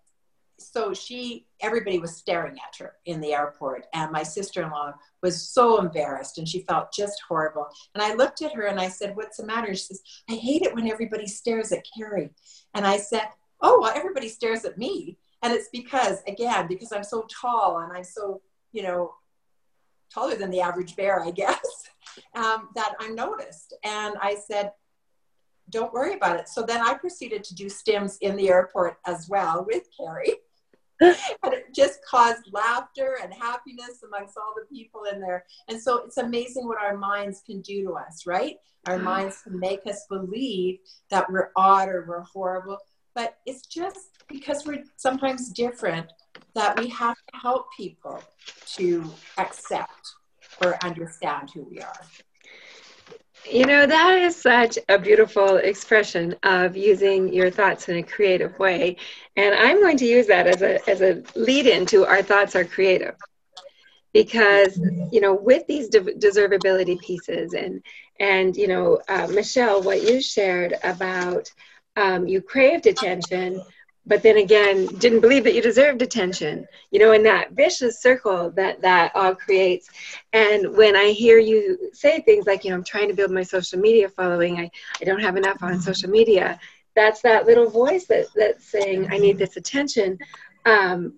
so she everybody was staring at her in the airport and my sister-in-law was so embarrassed and she felt just horrible. And i looked at her and i said what's the matter? She says i hate it when everybody stares at carrie. And i said oh well everybody stares at me. And it's because again because i'm so tall and i'm so you know taller than the average bear i guess <laughs> um, that i'm noticed. And i said don't worry about it. So then I proceeded to do stims in the airport as well with Carrie. <laughs> and it just caused laughter and happiness amongst all the people in there. And so it's amazing what our minds can do to us, right? Our mm-hmm. minds can make us believe that we're odd or we're horrible. But it's just because we're sometimes different that we have to help people to accept or understand who we are. You know, that is such a beautiful expression of using your thoughts in a creative way. And I'm going to use that as a, as a lead in to our thoughts are creative. Because, you know, with these de- deservability pieces and, and you know, uh, Michelle, what you shared about um, you craved attention, but then again didn't believe that you deserved attention you know in that vicious circle that that all creates. And when i hear you say things like you know i'm trying to build my social media following i, I don't have enough on social media that's that little voice that that's saying i need this attention. Um,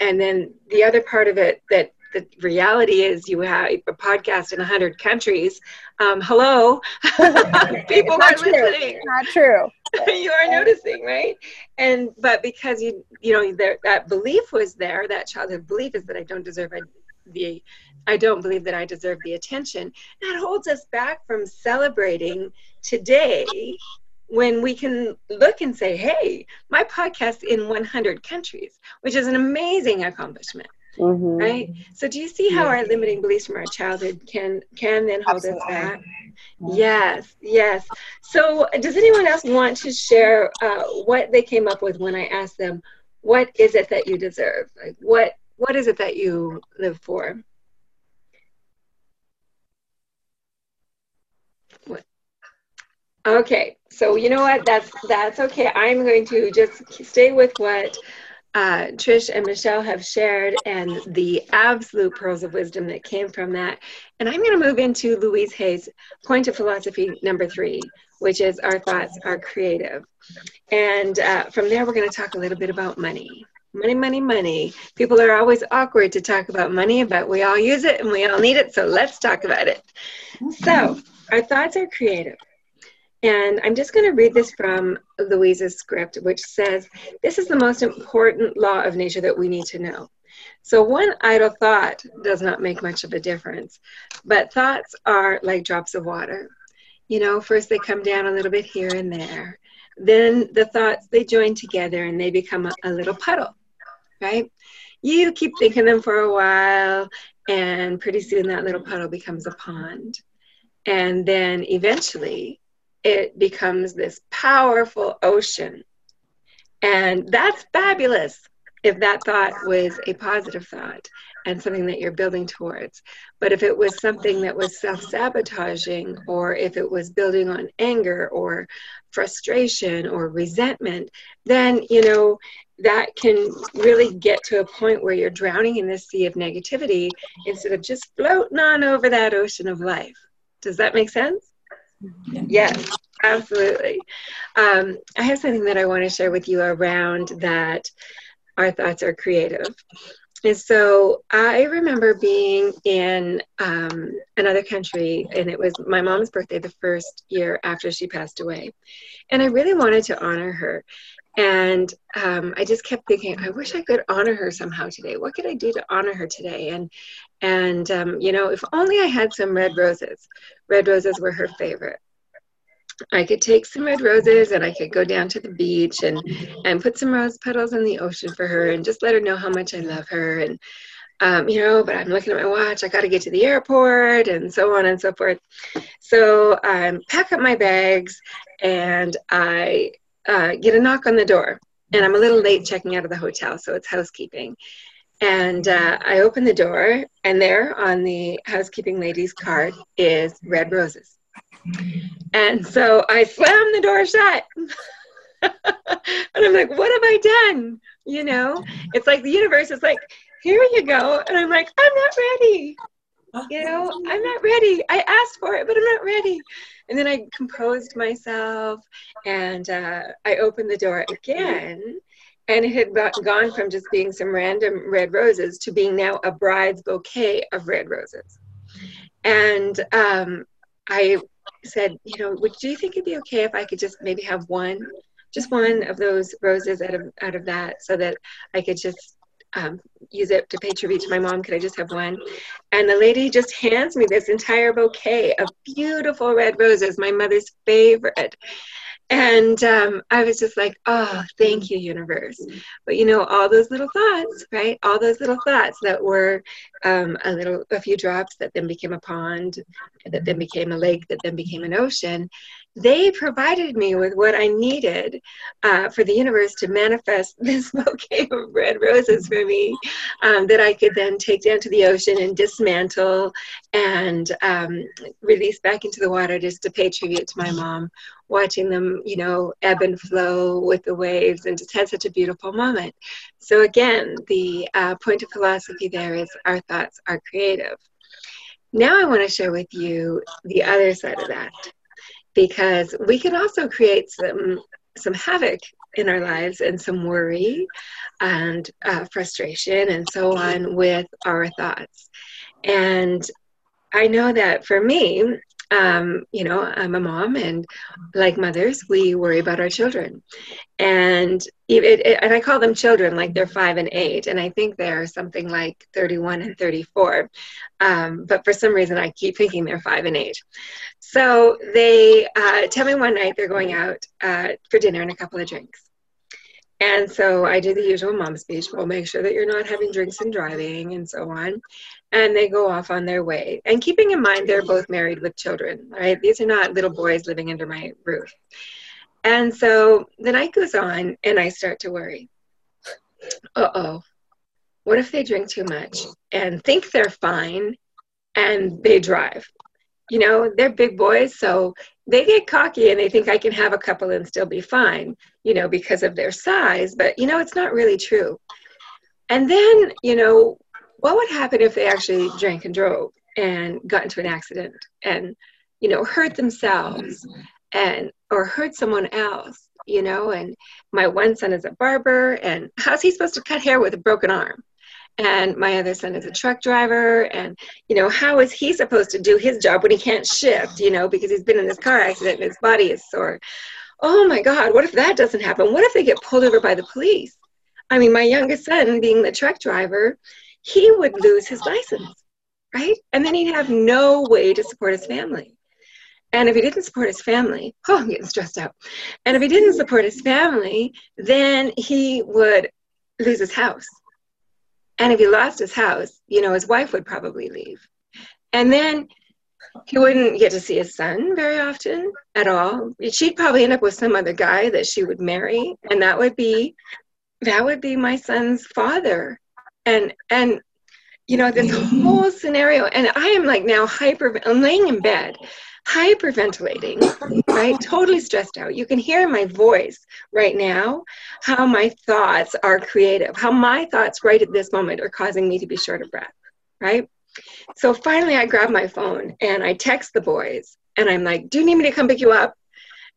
and then the other part of it that the reality is you have a podcast in 100 countries. Um, hello? <laughs> <laughs> People are listening. Not true <laughs> you are noticing right? And but because you you know there, that belief was there that childhood belief is that i don't deserve the i don't believe that i deserve the attention that holds us back from celebrating today when we can look and say hey my podcast in 100 countries which is an amazing accomplishment Mm-hmm. Right. So do you see how our limiting beliefs from our childhood can can then hold Absolutely. us back? Yes, yes. So does anyone else want to share uh, what they came up with when I asked them, what is it that you deserve? Like what what is it that you live for? What? Okay, so you know what? That's that's okay. I'm going to just stay with what uh, Trish and Michelle have shared and the absolute pearls of wisdom that came from that. And I'm going to move into Louise Hay's point of philosophy number three, which is our thoughts are creative. And uh, from there, we're going to talk a little bit about money. Money, money, money. People are always awkward to talk about money, but we all use it and we all need it. So let's talk about it. So, our thoughts are creative. And I'm just going to read this from Louise's script, which says, This is the most important law of nature that we need to know. So, one idle thought does not make much of a difference, but thoughts are like drops of water. You know, first they come down a little bit here and there. Then the thoughts, they join together and they become a, a little puddle, right? You keep thinking them for a while, and pretty soon that little puddle becomes a pond. And then eventually, it becomes this powerful ocean. And that's fabulous if that thought was a positive thought and something that you're building towards. But if it was something that was self sabotaging, or if it was building on anger or frustration or resentment, then, you know, that can really get to a point where you're drowning in this sea of negativity instead of just floating on over that ocean of life. Does that make sense? Yes, absolutely. Um, I have something that I want to share with you around that our thoughts are creative. And so I remember being in um, another country, and it was my mom's birthday the first year after she passed away. And I really wanted to honor her. And um, I just kept thinking, I wish I could honor her somehow today. What could I do to honor her today? And and um, you know, if only I had some red roses. Red roses were her favorite. I could take some red roses and I could go down to the beach and and put some rose petals in the ocean for her and just let her know how much I love her and um, you know, but I'm looking at my watch. I got to get to the airport and so on and so forth. So I um, pack up my bags and I uh, get a knock on the door. And I'm a little late checking out of the hotel, so it's housekeeping. And uh, I open the door, and there on the housekeeping lady's card is red roses. And so I slam the door shut. <laughs> and I'm like, what have I done? You know, it's like the universe is like, here you go. And I'm like, I'm not ready. You know, I'm not ready. I asked for it, but I'm not ready. And then I composed myself and uh, I opened the door again and it had gone from just being some random red roses to being now a bride's bouquet of red roses. And um, I said, you know, would do you think it'd be okay if I could just maybe have one, just one of those roses out of out of that, so that I could just um, use it to pay tribute to my mom. Could I just have one? And the lady just hands me this entire bouquet of beautiful red roses, my mother's favorite. And um, I was just like, oh, thank you, universe. But you know, all those little thoughts, right? All those little thoughts that were um, a little, a few drops that then became a pond, that then became a lake, that then became an ocean. They provided me with what I needed uh, for the universe to manifest <laughs> this bouquet of red roses for me um, that I could then take down to the ocean and dismantle and um, release back into the water just to pay tribute to my mom watching them, you know, ebb and flow with the waves and just had such a beautiful moment. So, again, the uh, point of philosophy there is our thoughts are creative. Now, I want to share with you the other side of that because we can also create some some havoc in our lives and some worry and uh, frustration and so on with our thoughts. And I know that for me, um, you know, I'm a mom, and like mothers, we worry about our children, and it, it, and I call them children, like they're five and eight, and I think they're something like 31 and 34, um, but for some reason I keep thinking they're five and eight. So they uh, tell me one night they're going out uh, for dinner and a couple of drinks. And so I do the usual mom speech. We'll make sure that you're not having drinks and driving and so on and they go off on their way. And keeping in mind they're both married with children, right? These are not little boys living under my roof. And so the night goes on, and I start to worry. Uh oh, what if they drink too much and think they're fine and they drive? You know, they're big boys, so they get cocky and they think I can have a couple and still be fine, you know, because of their size. But, you know, it's not really true. And then, you know, what would happen if they actually drank and drove and got into an accident and you know hurt themselves and or hurt someone else you know? And my one son is a barber and how's he supposed to cut hair with a broken arm? And my other son is a truck driver and you know how is he supposed to do his job when he can't shift you know because he's been in this car accident and his body is sore? Oh my god what if that doesn't happen? What if they get pulled over by the police? I mean my youngest son being the truck driver he would lose his license, right? And then he'd have no way to support his family. And if he didn't support his family, oh, I'm getting stressed out. And if he didn't support his family, then he would lose his house. And if he lost his house, you know, his wife would probably leave. And then he wouldn't get to see his son very often at all. She'd probably end up with some other guy that she would marry, and that would be that would be my son's father and and you know this whole scenario and i am like now hyper i'm laying in bed hyperventilating right? Totally stressed out. You can hear my voice right now how my thoughts are creative how my thoughts right at this moment are causing me to be short of breath right? So finally i grab my phone and i text the boys and i'm like do you need me to come pick you up?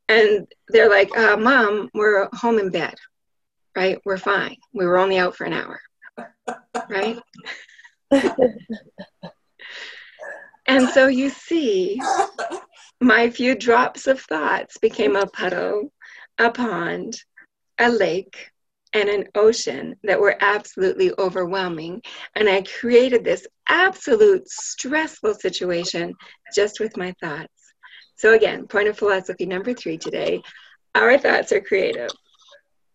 And they're like uh, mom we're home in bed right? We're fine. We were only out for an hour right? and so you see, my few drops of thoughts became a puddle, a pond, a lake, and an ocean that were absolutely overwhelming. And I created this absolute stressful situation just with my thoughts. So, again, point of philosophy number three today our thoughts are creative.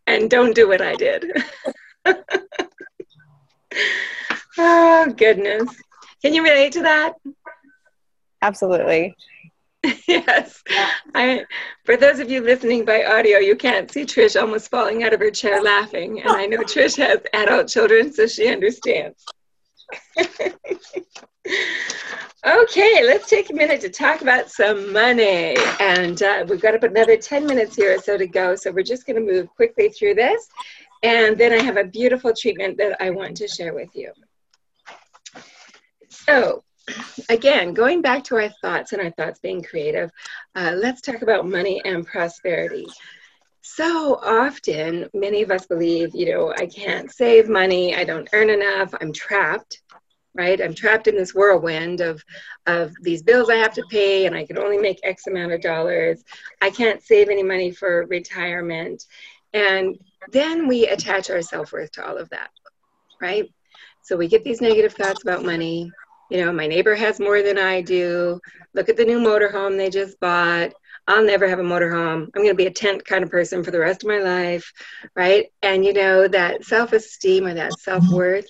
And don't do what I did. <laughs> <laughs> oh, goodness. Can you relate to that? Absolutely. <laughs> yes. I, for those of you listening by audio, you can't see Trish almost falling out of her chair laughing. And I know <laughs> Trish has adult children, so she understands. okay, let's take a minute to talk about some money. And uh, we've got about another 10 minutes here or so to go. So we're just going to move quickly through this. And then I have a beautiful treatment that I want to share with you. So, again, going back to our thoughts and our thoughts being creative, uh, let's talk about money and prosperity. So often, many of us believe, you know, I can't save money, I don't earn enough, I'm trapped, right? I'm trapped in this whirlwind of, of these bills I have to pay, and I can only make X amount of dollars. I can't save any money for retirement. And then we attach our self worth to all of that, right? So we get these negative thoughts about money. You know, my neighbor has more than I do. Look at the new motorhome they just bought. I'll never have a motorhome. I'm going to be a tent kind of person for the rest of my life, right? And you know, that self esteem or that self worth,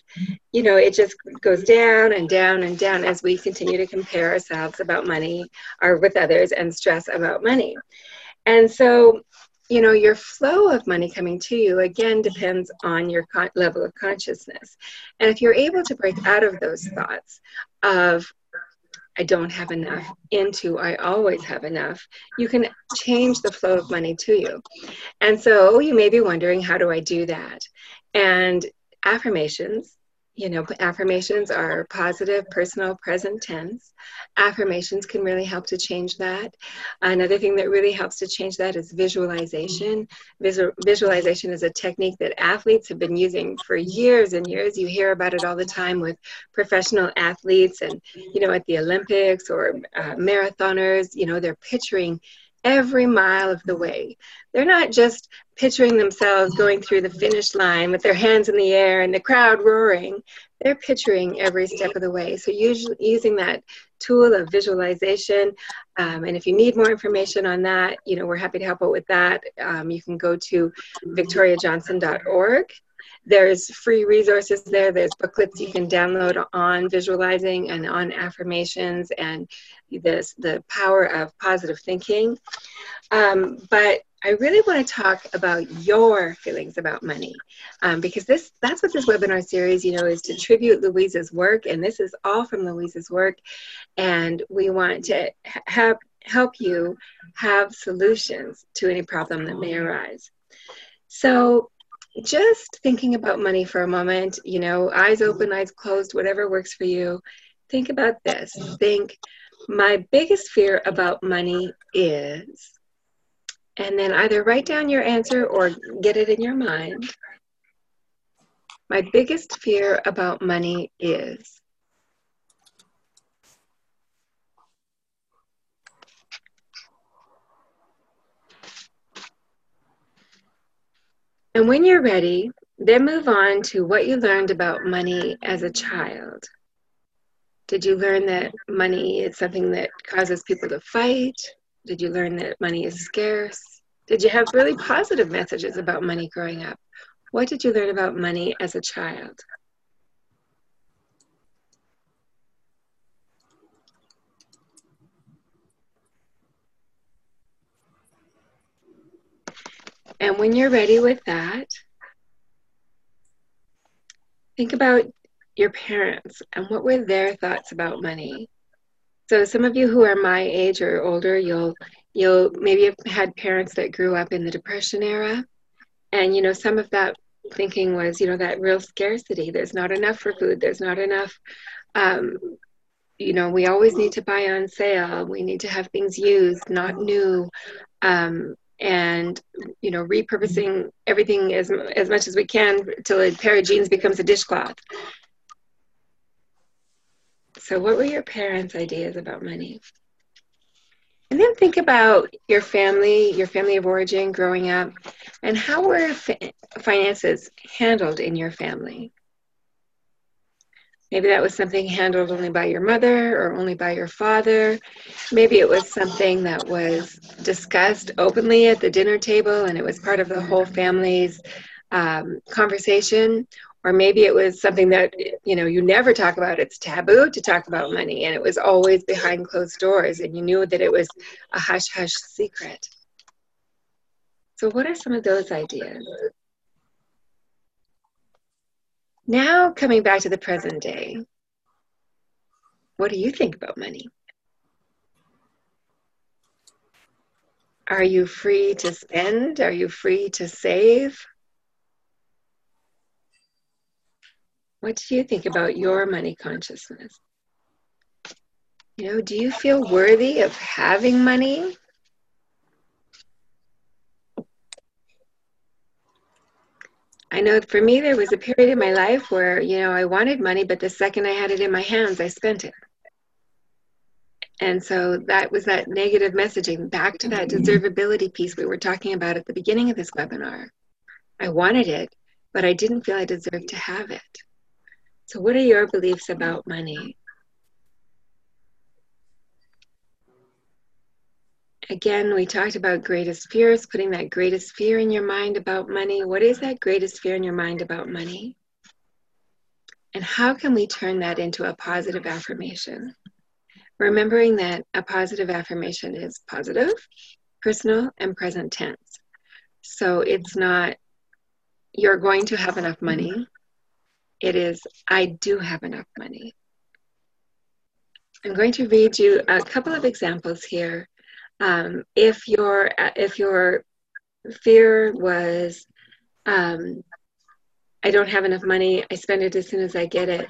you know, it just goes down and down and down as we continue to compare ourselves about money or with others and stress about money. And so, you know, your flow of money coming to you again depends on your con- level of consciousness. And if you're able to break out of those thoughts of, I don't have enough, into I always have enough, you can change the flow of money to you. And so you may be wondering, how do I do that? And affirmations you know, affirmations are positive, personal, present tense. Affirmations can really help to change that. Another thing that really helps to change that is visualization. Visual, visualization is a technique that athletes have been using for years and years. You hear about it all the time with professional athletes and, you know, at the Olympics or uh, marathoners, you know, they're picturing every mile of the way. They're not just picturing themselves going through the finish line with their hands in the air and the crowd roaring. They're picturing every step of the way. So, usually using that tool of visualization. Um, and if you need more information on that, you know, we're happy to help out with that. Um, you can go to victoriajohnson.org there's free resources there. There's booklets you can download on visualizing and on affirmations and this the power of positive thinking. Um, but I really want to talk about your feelings about money um, because this that's what this webinar series, you know, is to tribute Louise's work, and this is all from Louise's work, and we want to have help you have solutions to any problem that may arise. So just thinking about money for a moment, you know, eyes mm-hmm. open, eyes closed, whatever works for you. Think about this. Think, my biggest fear about money is, and then either write down your answer or get it in your mind. My biggest fear about money is. And when you're ready, then move on to what you learned about money as a child. Did you learn that money is something that causes people to fight? Did you learn that money is scarce? Did you have really positive messages about money growing up? What did you learn about money as a child? And when you're ready with that, think about your parents and what were their thoughts about money. So some of you who are my age or older, you'll you'll maybe have had parents that grew up in the depression era. And you know, some of that thinking was, you know, that real scarcity. There's not enough for food, there's not enough um, you know, we always need to buy on sale. We need to have things used, not new. Um, and you know repurposing everything as, as much as we can till a pair of jeans becomes a dishcloth. So what were your parents ideas about money? And then think about your family your family of origin growing up and how were finances handled in your family Maybe that was something handled only by your mother or only by your father. Maybe it was something that was discussed openly at the dinner table and it was part of the whole family's um, conversation. Or maybe it was something that you know you never talk about. It's taboo to talk about money, and it was always behind closed doors, and you knew that it was a hush hush secret. So, what are some of those ideas? Now, coming back to the present day, what do you think about money? Are you free to spend? Are you free to save? What do you think about your money consciousness? You know, do you feel worthy of having money? I know for me, there was a period in my life where, you know, I wanted money, but the second I had it in my hands, I spent it. And so that was that negative messaging back to that mm-hmm. deservability piece we were talking about at the beginning of this webinar. I wanted it, but I didn't feel I deserved to have it. So, what are your beliefs about money? Again, we talked about greatest fears, putting that greatest fear in your mind about money. What is that greatest fear in your mind about money? And how can we turn that into a positive affirmation? Remembering that a positive affirmation is positive, personal, and present tense. So it's not, you're going to have enough money. It is, I do have enough money. I'm going to read you a couple of examples here. Um, if your if your fear was um, I don't have enough money, I spend it as soon as I get it.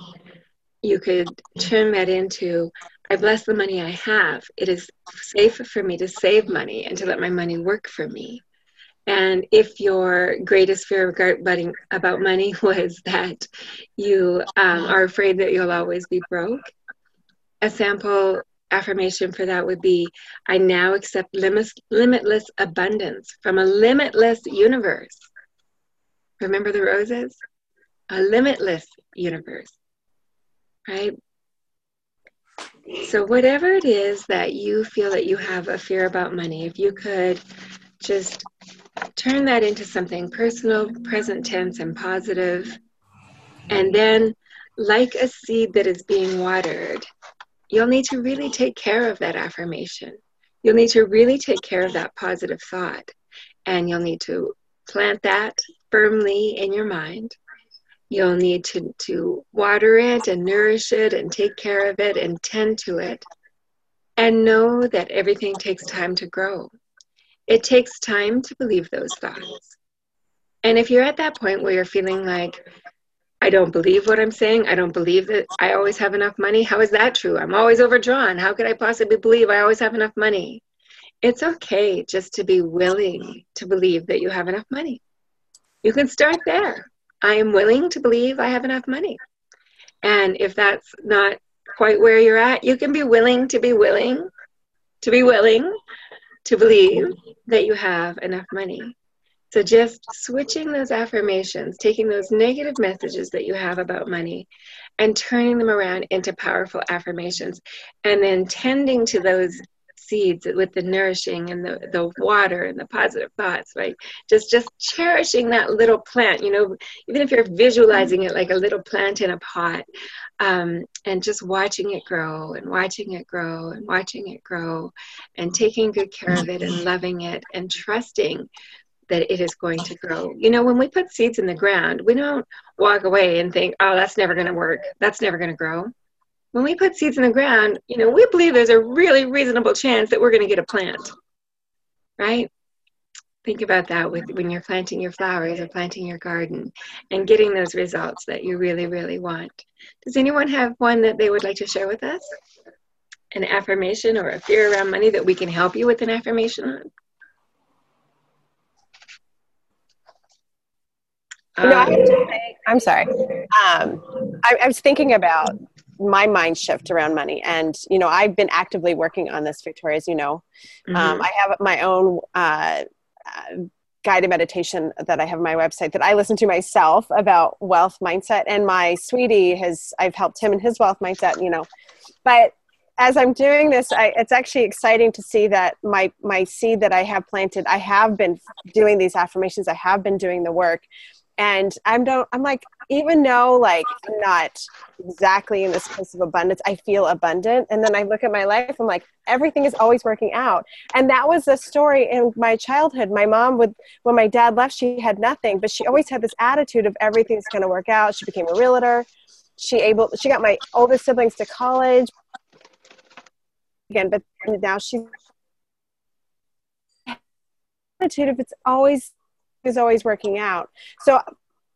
You could turn that into, I bless the money I have. It is safe for me to save money and to let my money work for me. And if your greatest fear regarding about money <laughs> was that you um, are afraid that you'll always be broke, a sample affirmation for that would be I now accept limitless abundance from a limitless universe. Remember the roses? A limitless universe, right? So, whatever it is that you feel that you have a fear about money, if you could just turn that into something personal, present tense, and positive, and then, like a seed that is being watered, you'll need to really take care of that affirmation. You'll need to really take care of that positive thought, and you'll need to plant that firmly in your mind. You'll need to, to water it and nourish it and take care of it and tend to it. And know that everything takes time to grow. It takes time to believe those thoughts. And if you're at that point where you're feeling like, I don't believe what I'm saying, I don't believe that I always have enough money, how is that true? I'm always overdrawn. How could I possibly believe I always have enough money? It's okay just to be willing to believe that you have enough money. You can start there. I am willing to believe I have enough money. And if that's not quite where you're at, you can be willing to be willing to be willing to believe that you have enough money. So just switching those affirmations, taking those negative messages that you have about money and turning them around into powerful affirmations and then tending to those seeds with the nourishing and the, the water and the positive thoughts right? Just just cherishing that little plant you know even if you're visualizing it like a little plant in a pot um, and just watching it grow and watching it grow and watching it grow and taking good care of it and loving it and trusting that it is going to grow. You know, when we put seeds in the ground, we don't walk away and think, oh, that's never going to work. That's never going to grow when we put seeds in the ground, you know, we believe there's a really reasonable chance that we're going to get a plant, right? Think about that with when you're planting your flowers or planting your garden and getting those results that you really, really want. Does anyone have one that they would like to share with us? An affirmation or a fear around money that we can help you with an affirmation on? You know, um, I'm sorry. Um, I, I was thinking about my mind shift around money. And you know i've been actively working on this victoria as you know. Um, mm-hmm. um, i have my own uh, uh, guided meditation that i have on my website that i listen to myself about wealth mindset. And my sweetie has i've helped him in his wealth mindset you know. But as i'm doing this I, it's actually exciting to see that my my seed that i have planted i have been doing these affirmations. I have been doing the work and i'm don't i'm like even though like i'm not exactly in this place of abundance i feel abundant. And then i look at my life i'm like everything is always working out. And that was the story in my childhood. My mom would when my dad left she had nothing but she always had this attitude of everything's going to work out. She became a realtor. She able she got my oldest siblings to college. Again but now she's attitude if it's always is always working out. So,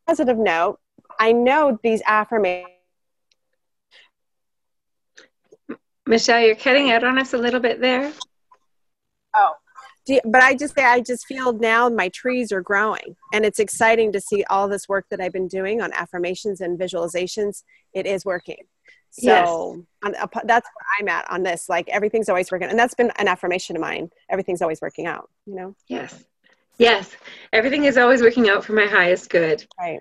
positive note, I know these affirmations. Michelle, you're cutting out on us a little bit there. Oh, you, but I just say I just feel now my trees are growing, and it's exciting to see all this work that I've been doing on affirmations and visualizations. It is working. So yes. that's where I'm at on this. Like everything's always working, and that's been an affirmation of mine. Everything's always working out. You know. Yes. Yes, everything is always working out for my highest good. Right.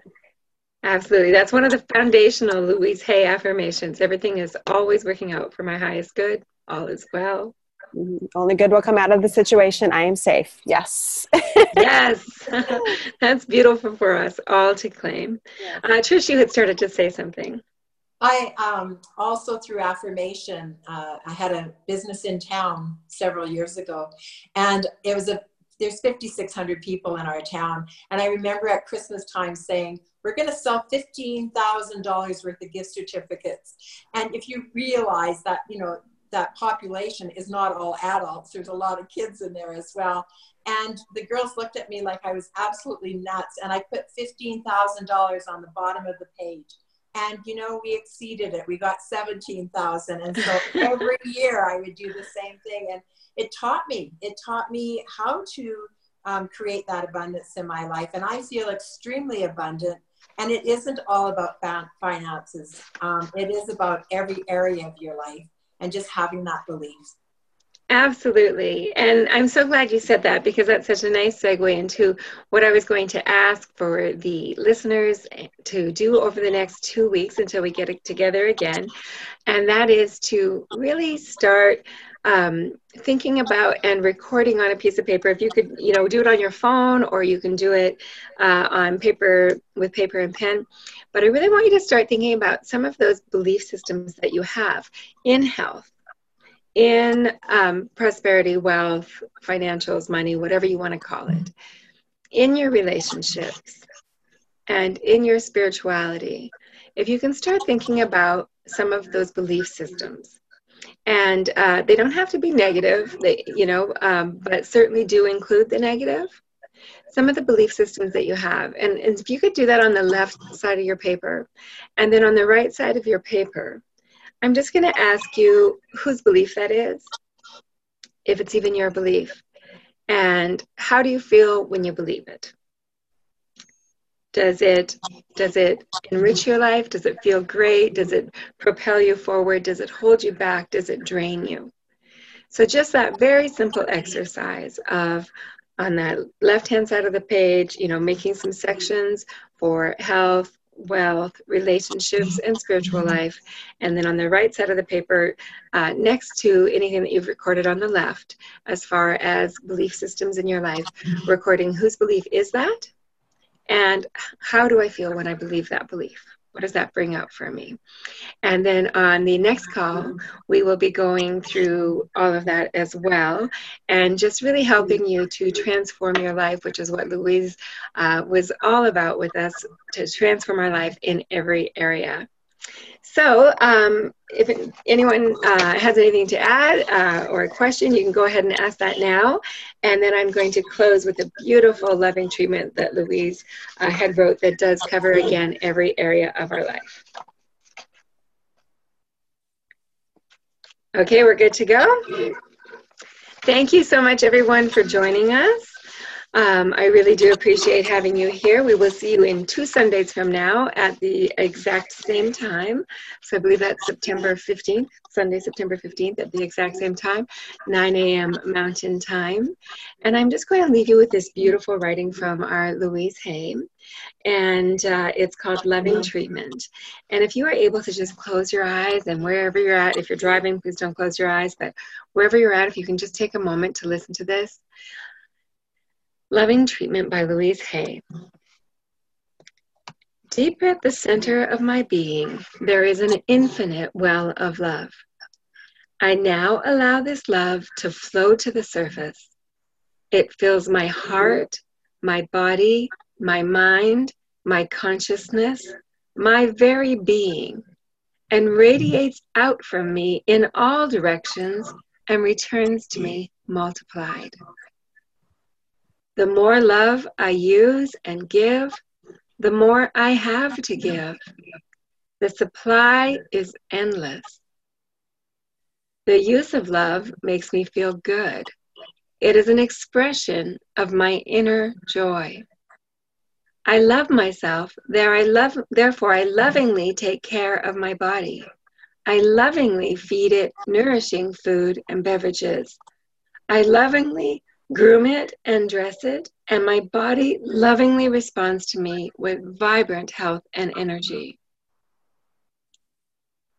Absolutely. That's one of the foundational Louise Hay affirmations. Everything is always working out for my highest good. All is well. Mm-hmm. Only good will come out of the situation. I am safe. Yes. <laughs> yes. <laughs> That's beautiful for us all to claim. Uh, Trish, you had started to say something. I um, also, through affirmation, uh, I had a business in town several years ago, and it was a there's 5,600 people in our town, and I remember at Christmas time saying, "We're going to sell $15,000 worth of gift certificates." And if you realize that, you know, that population is not all adults. There's a lot of kids in there as well. And the girls looked at me like I was absolutely nuts. And I put $15,000 on the bottom of the page. And, you know, we exceeded it. We got 17,000. And so <laughs> every year I would do the same thing. And it taught me, it taught me how to um, create that abundance in my life. And I feel extremely abundant. And it isn't all about finances. Um, it is about every area of your life and just having that belief. Absolutely. And I'm so glad you said that because that's such a nice segue into what I was going to ask for the listeners to do over the next two weeks until we get it together again. And that is to really start um, thinking about and recording on a piece of paper. If you could, you know, do it on your phone or you can do it uh, on paper with paper and pen. But I really want you to start thinking about some of those belief systems that you have in health in um, prosperity, wealth, financials, money, whatever you want to call it, in your relationships and in your spirituality, if you can start thinking about some of those belief systems, and uh, they don't have to be negative, they, you know, um, but certainly do include the negative. Some of the belief systems that you have, and, and if you could do that on the left side of your paper, and then on the right side of your paper, I'm just going to ask you whose belief that is, if it's even your belief, and how do you feel when you believe it? Does it does it enrich your life? Does it feel great? Does it propel you forward? Does it hold you back? Does it drain you? So just that very simple exercise of on that left hand side of the page, you know, making some sections for health, wealth, relationships, and spiritual life. And then on the right side of the paper, uh, next to anything that you've recorded on the left, as far as belief systems in your life, recording whose belief is that? And how do I feel when I believe that belief? What does that bring up for me? And then on the next call, we will be going through all of that as well and just really helping you to transform your life, which is what Louise uh, was all about with us to transform our life in every area. So, um, if anyone uh, has anything to add uh, or a question, you can go ahead and ask that now. And then I'm going to close with a beautiful loving treatment that Louise uh, had wrote that does cover again every area of our life. Okay, we're good to go. Thank you so much, everyone, for joining us. Um, I really do appreciate having you here. We will see you in two Sundays from now at the exact same time. So I believe that's September 15th, Sunday, September 15th at the exact same time, 9 a.m. Mountain Time. And I'm just going to leave you with this beautiful writing from our Louise Hay. And uh, it's called Loving Treatment. And if you are able to just close your eyes and wherever you're at, if you're driving, please don't close your eyes, but wherever you're at, if you can just take a moment to listen to this. Loving Treatment by Louise Hay. Deep at the center of my being, there is an infinite well of love. I now allow this love to flow to the surface. It fills my heart, my body, my mind, my consciousness, my very being, and radiates out from me in all directions and returns to me multiplied. The more love I use and give, the more I have to give. The supply is endless. The use of love makes me feel good. It is an expression of my inner joy. I love myself, there I love, therefore I lovingly take care of my body. I lovingly feed it nourishing food and beverages. I lovingly groom it and dress it, and my body lovingly responds to me with vibrant health and energy.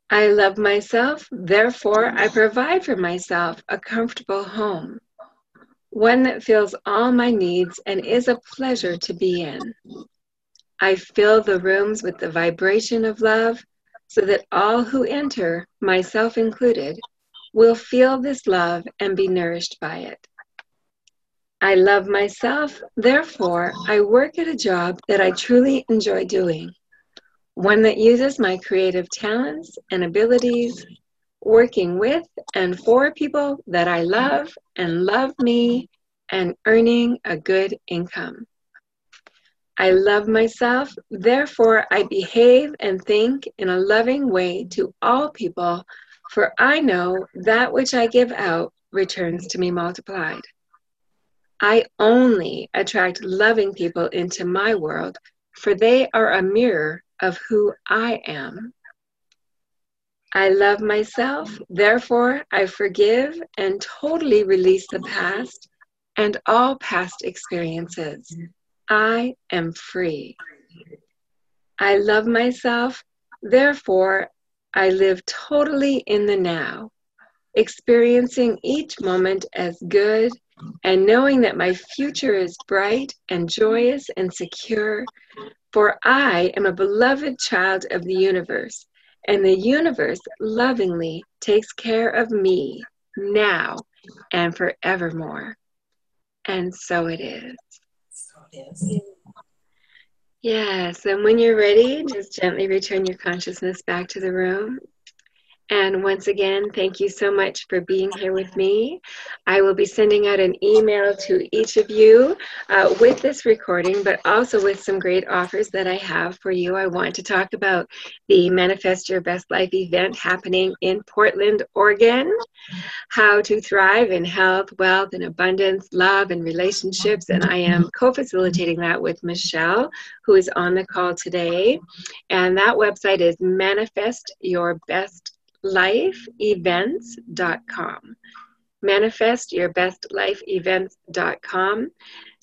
I love myself, therefore, I provide for myself a comfortable home, one that fills all my needs and is a pleasure to be in. I fill the rooms with the vibration of love so that all who enter, myself included, will feel this love and be nourished by it. I love myself, therefore, I work at a job that I truly enjoy doing, one that uses my creative talents and abilities, working with and for people that I love and love me, and earning a good income. I love myself, therefore, I behave and think in a loving way to all people, for I know that which I give out returns to me multiplied. I only attract loving people into my world, for they are a mirror of who I am. I love myself, therefore, I forgive and totally release the past and all past experiences. I am free. I love myself, therefore, I live totally in the now, experiencing each moment as good and knowing that my future is bright and joyous and secure. For I am a beloved child of the universe, and the universe lovingly takes care of me now and forevermore. And so it is is. Yes, and when you're ready, just gently return your consciousness back to the room. And once again, thank you so much for being here with me. I will be sending out an email to each of you uh, with this recording, but also with some great offers that I have for you. I want to talk about the Manifest Your Best Life event happening in Portland, Oregon. How to thrive in health, wealth, and abundance, love, and relationships. And I am co facilitating that with Michelle, who is on the call today. And that website is Manifest Your Best manifestyourbestlifeevents.com. Manifestyourbestlifeevents.com.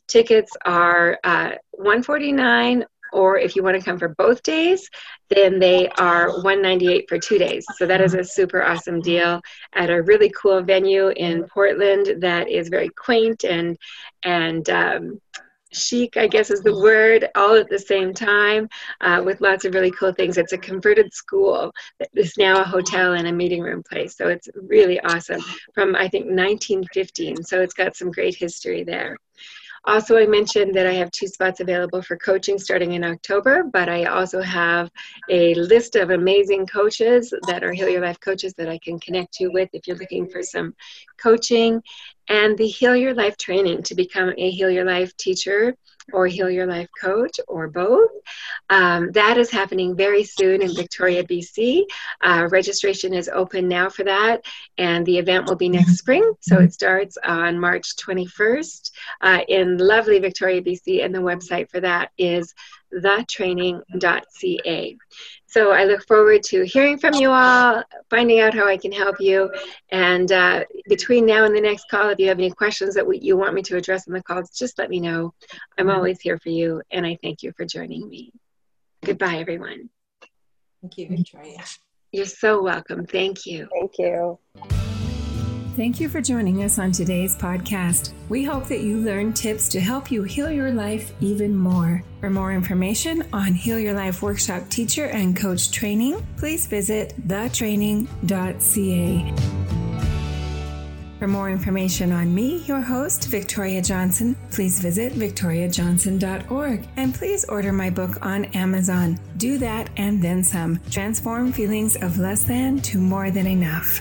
Tickets are uh, 149 or if you want to come for both days, then they are 198 for two days. So that is a super awesome deal at a really cool venue in Portland that is very quaint and and um, chic, I guess is the word, all at the same time uh, with lots of really cool things. It's a converted school that is now a hotel and a meeting room place. So it's really awesome from, I think, 1915. So it's got some great history there. Also, I mentioned that I have two spots available for coaching starting in October, but I also have a list of amazing coaches that are Heal Your Life coaches that I can connect you with if you're looking for some coaching. And the Heal Your Life training to become a Heal Your Life teacher or Heal Your Life coach or both. Um, that is happening very soon in Victoria, BC. Uh, registration is open now for that, and the event will be next spring. So it starts on March 21st uh, in lovely Victoria, BC, and the website for that is thetraining.ca. So I look forward to hearing from you all, finding out how I can help you. And uh, between now and the next call, if you have any questions that we, you want me to address in the calls, just let me know. I'm always here for you, and I thank you for joining me. Goodbye, everyone. Thank you, Victoria. You're so welcome. Thank you. Thank you. Thank you for joining us on today's podcast. We hope that you learn tips to help you heal your life even more. For more information on Heal Your Life Workshop Teacher and Coach Training, please visit thetraining.ca. For more information on me, your host, Victoria Johnson, please visit victoriajohnson.org and please order my book on Amazon. Do that and then some. Transform feelings of less than to more than enough.